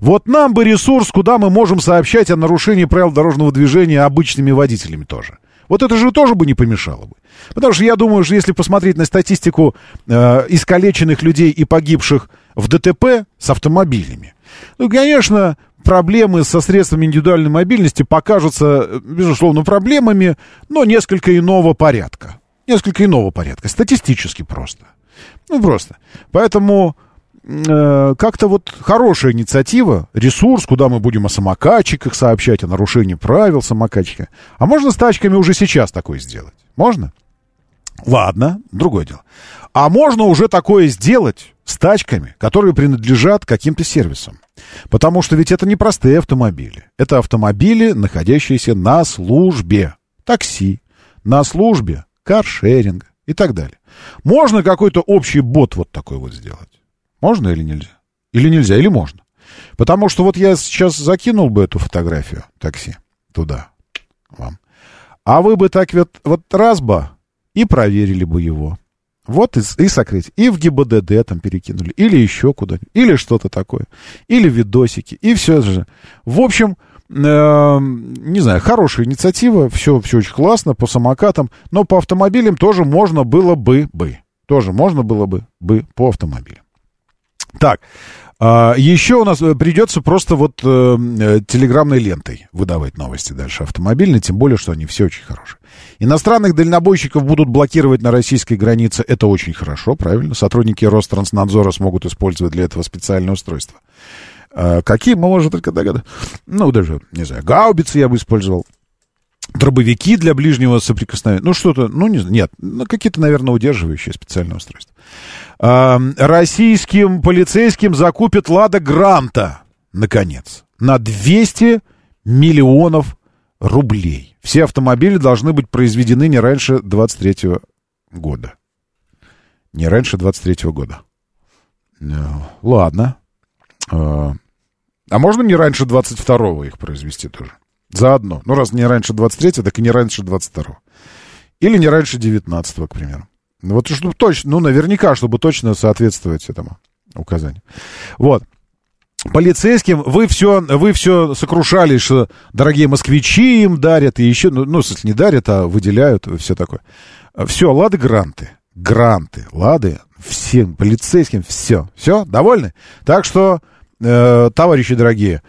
Вот нам бы ресурс, куда мы можем сообщать о нарушении правил дорожного движения обычными водителями тоже. Вот это же тоже бы не помешало бы. Потому что я думаю, что если посмотреть на статистику э, искалеченных людей и погибших в ДТП с автомобилями, ну, конечно, проблемы со средствами индивидуальной мобильности покажутся, э, безусловно, проблемами, но несколько иного порядка. Несколько иного порядка. Статистически просто. Ну, просто. Поэтому э, как-то вот хорошая инициатива, ресурс, куда мы будем о самокатчиках сообщать, о нарушении правил самокатчика. А можно с тачками уже сейчас такое сделать? Можно? Ладно, другое дело. А можно уже такое сделать с тачками, которые принадлежат каким-то сервисам. Потому что ведь это не простые автомобили. Это автомобили, находящиеся на службе. Такси, на службе, каршеринга и так далее. Можно какой-то общий бот вот такой вот сделать? Можно или нельзя? Или нельзя, или можно? Потому что вот я сейчас закинул бы эту фотографию такси туда, вам. А вы бы так вот, вот раз бы и проверили бы его. Вот и, и сокрыть. И в ГИБДД там перекинули. Или еще куда-нибудь. Или что-то такое. Или видосики. И все же. В общем, э, не знаю, хорошая инициатива. Все, все очень классно по самокатам. Но по автомобилям тоже можно было бы. бы. Тоже можно было бы, бы по автомобилям. Так, а, еще у нас э, придется просто вот э, э, телеграммной лентой выдавать новости дальше автомобильные, тем более, что они все очень хорошие. Иностранных дальнобойщиков будут блокировать на российской границе. Это очень хорошо, правильно. Сотрудники Ространснадзора смогут использовать для этого специальное устройство. А, какие, мы можем только догадаться. Ну, даже, не знаю, гаубицы я бы использовал. Дробовики для ближнего соприкосновения. Ну, что-то, ну, не знаю, нет, ну, какие-то, наверное, удерживающие специальные устройства российским полицейским закупят «Лада Гранта», наконец, на 200 миллионов рублей. Все автомобили должны быть произведены не раньше 23 года. Не раньше 23 года. Ну, ладно. А, а можно не раньше 22 их произвести тоже? Заодно. Ну, раз не раньше 23 так и не раньше 22 Или не раньше 19 к примеру. Ну, вот чтобы точно, ну, наверняка, чтобы точно соответствовать этому указанию. Вот. Полицейским вы все, вы все сокрушались, что дорогие москвичи им дарят, и еще, ну, ну, если не дарят, а выделяют, все такое. Все, лады гранты. Гранты, лады, всем полицейским, все. Все, довольны? Так что, э, товарищи дорогие,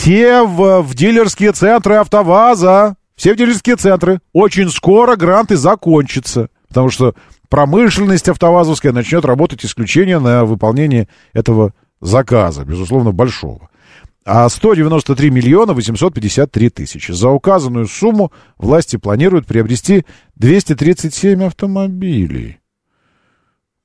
все в, в дилерские центры АвтоВАЗа, все в дилерские центры. Очень скоро гранты закончатся. Потому что промышленность автовазовская начнет работать исключение на выполнение этого заказа, безусловно, большого. А 193 миллиона 853 тысячи. За указанную сумму власти планируют приобрести 237 автомобилей.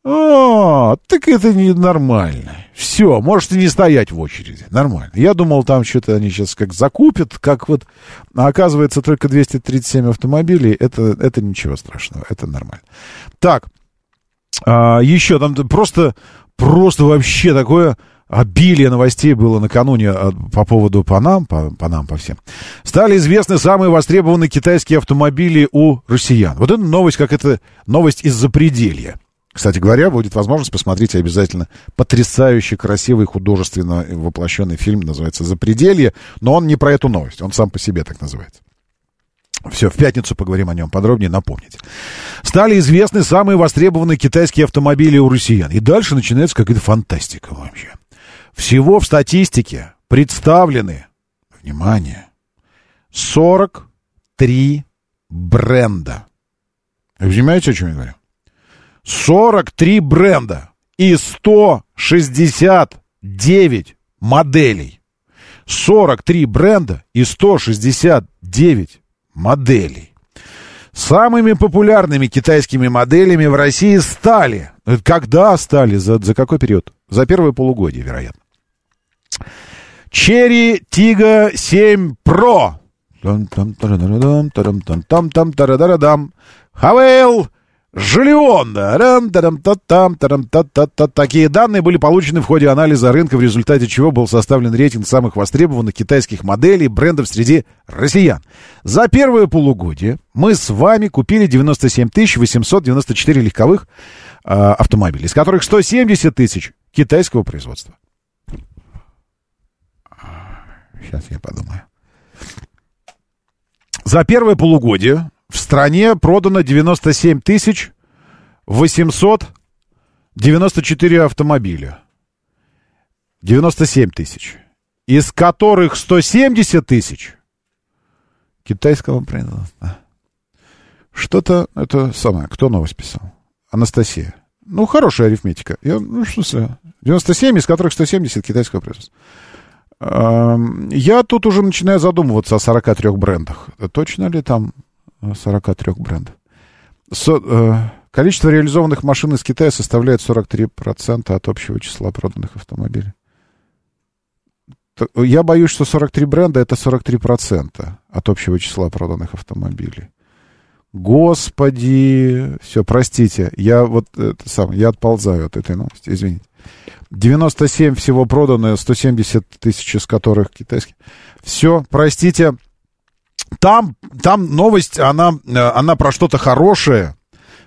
А, так это ненормально. Все, можете не стоять в очереди. Нормально. Я думал, там что-то они сейчас как закупят, как вот... А оказывается, только 237 автомобилей. Это, это ничего страшного. Это нормально. Так, а, еще там просто, просто вообще такое обилие новостей было накануне а, по поводу Панам, по, Панам, по всем. Стали известны самые востребованные китайские автомобили у россиян. Вот это новость, как это новость из запределья. Кстати говоря, будет возможность посмотреть обязательно потрясающе красивый художественно воплощенный фильм, называется «Запределье», но он не про эту новость, он сам по себе так называется. Все, в пятницу поговорим о нем подробнее, напомните. Стали известны самые востребованные китайские автомобили у россиян. И дальше начинается какая-то фантастика вообще. Всего в статистике представлены, внимание, 43 бренда. Вы понимаете, о чем я говорю? 43 бренда и 169 моделей. 43 бренда и 169 моделей. Самыми популярными китайскими моделями в России стали. Когда стали? За, за какой период? За первое полугодие, вероятно. Cherry Tiggo 7 Pro. Хавейл Жилион. Такие данные были получены в ходе анализа рынка, в результате чего был составлен рейтинг самых востребованных китайских моделей брендов среди россиян. За первое полугодие мы с вами купили 97 894 легковых э, автомобилей, из которых 170 тысяч китайского производства. Сейчас я подумаю. За первое полугодие в стране продано 97 тысяч 894 автомобиля. 97 тысяч. Из которых 170 тысяч китайского производства. Что-то, это самое, кто новость писал? Анастасия. Ну, хорошая арифметика. Я, ну, что за... 97, из которых 170 китайского производства. Я тут уже начинаю задумываться о 43 брендах. Точно ли там 43 брендов? Со, э, количество реализованных машин из Китая составляет 43% от общего числа проданных автомобилей. Я боюсь, что 43 бренда это 43% от общего числа проданных автомобилей. Господи, все, простите, я вот это сам, я отползаю от этой новости, извините. 97 всего продано, 170 тысяч из которых китайские. Все, простите. Там, там новость, она, э, она про что-то хорошее,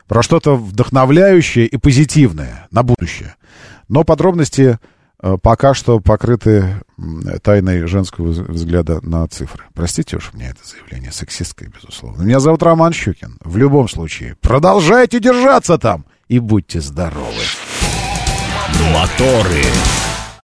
про что-то вдохновляющее и позитивное на будущее. Но подробности э, пока что покрыты тайной женского вз- взгляда на цифры. Простите уж мне это заявление сексистское, безусловно. Меня зовут Роман Щукин. В любом случае, продолжайте держаться там и будьте здоровы. Моторы.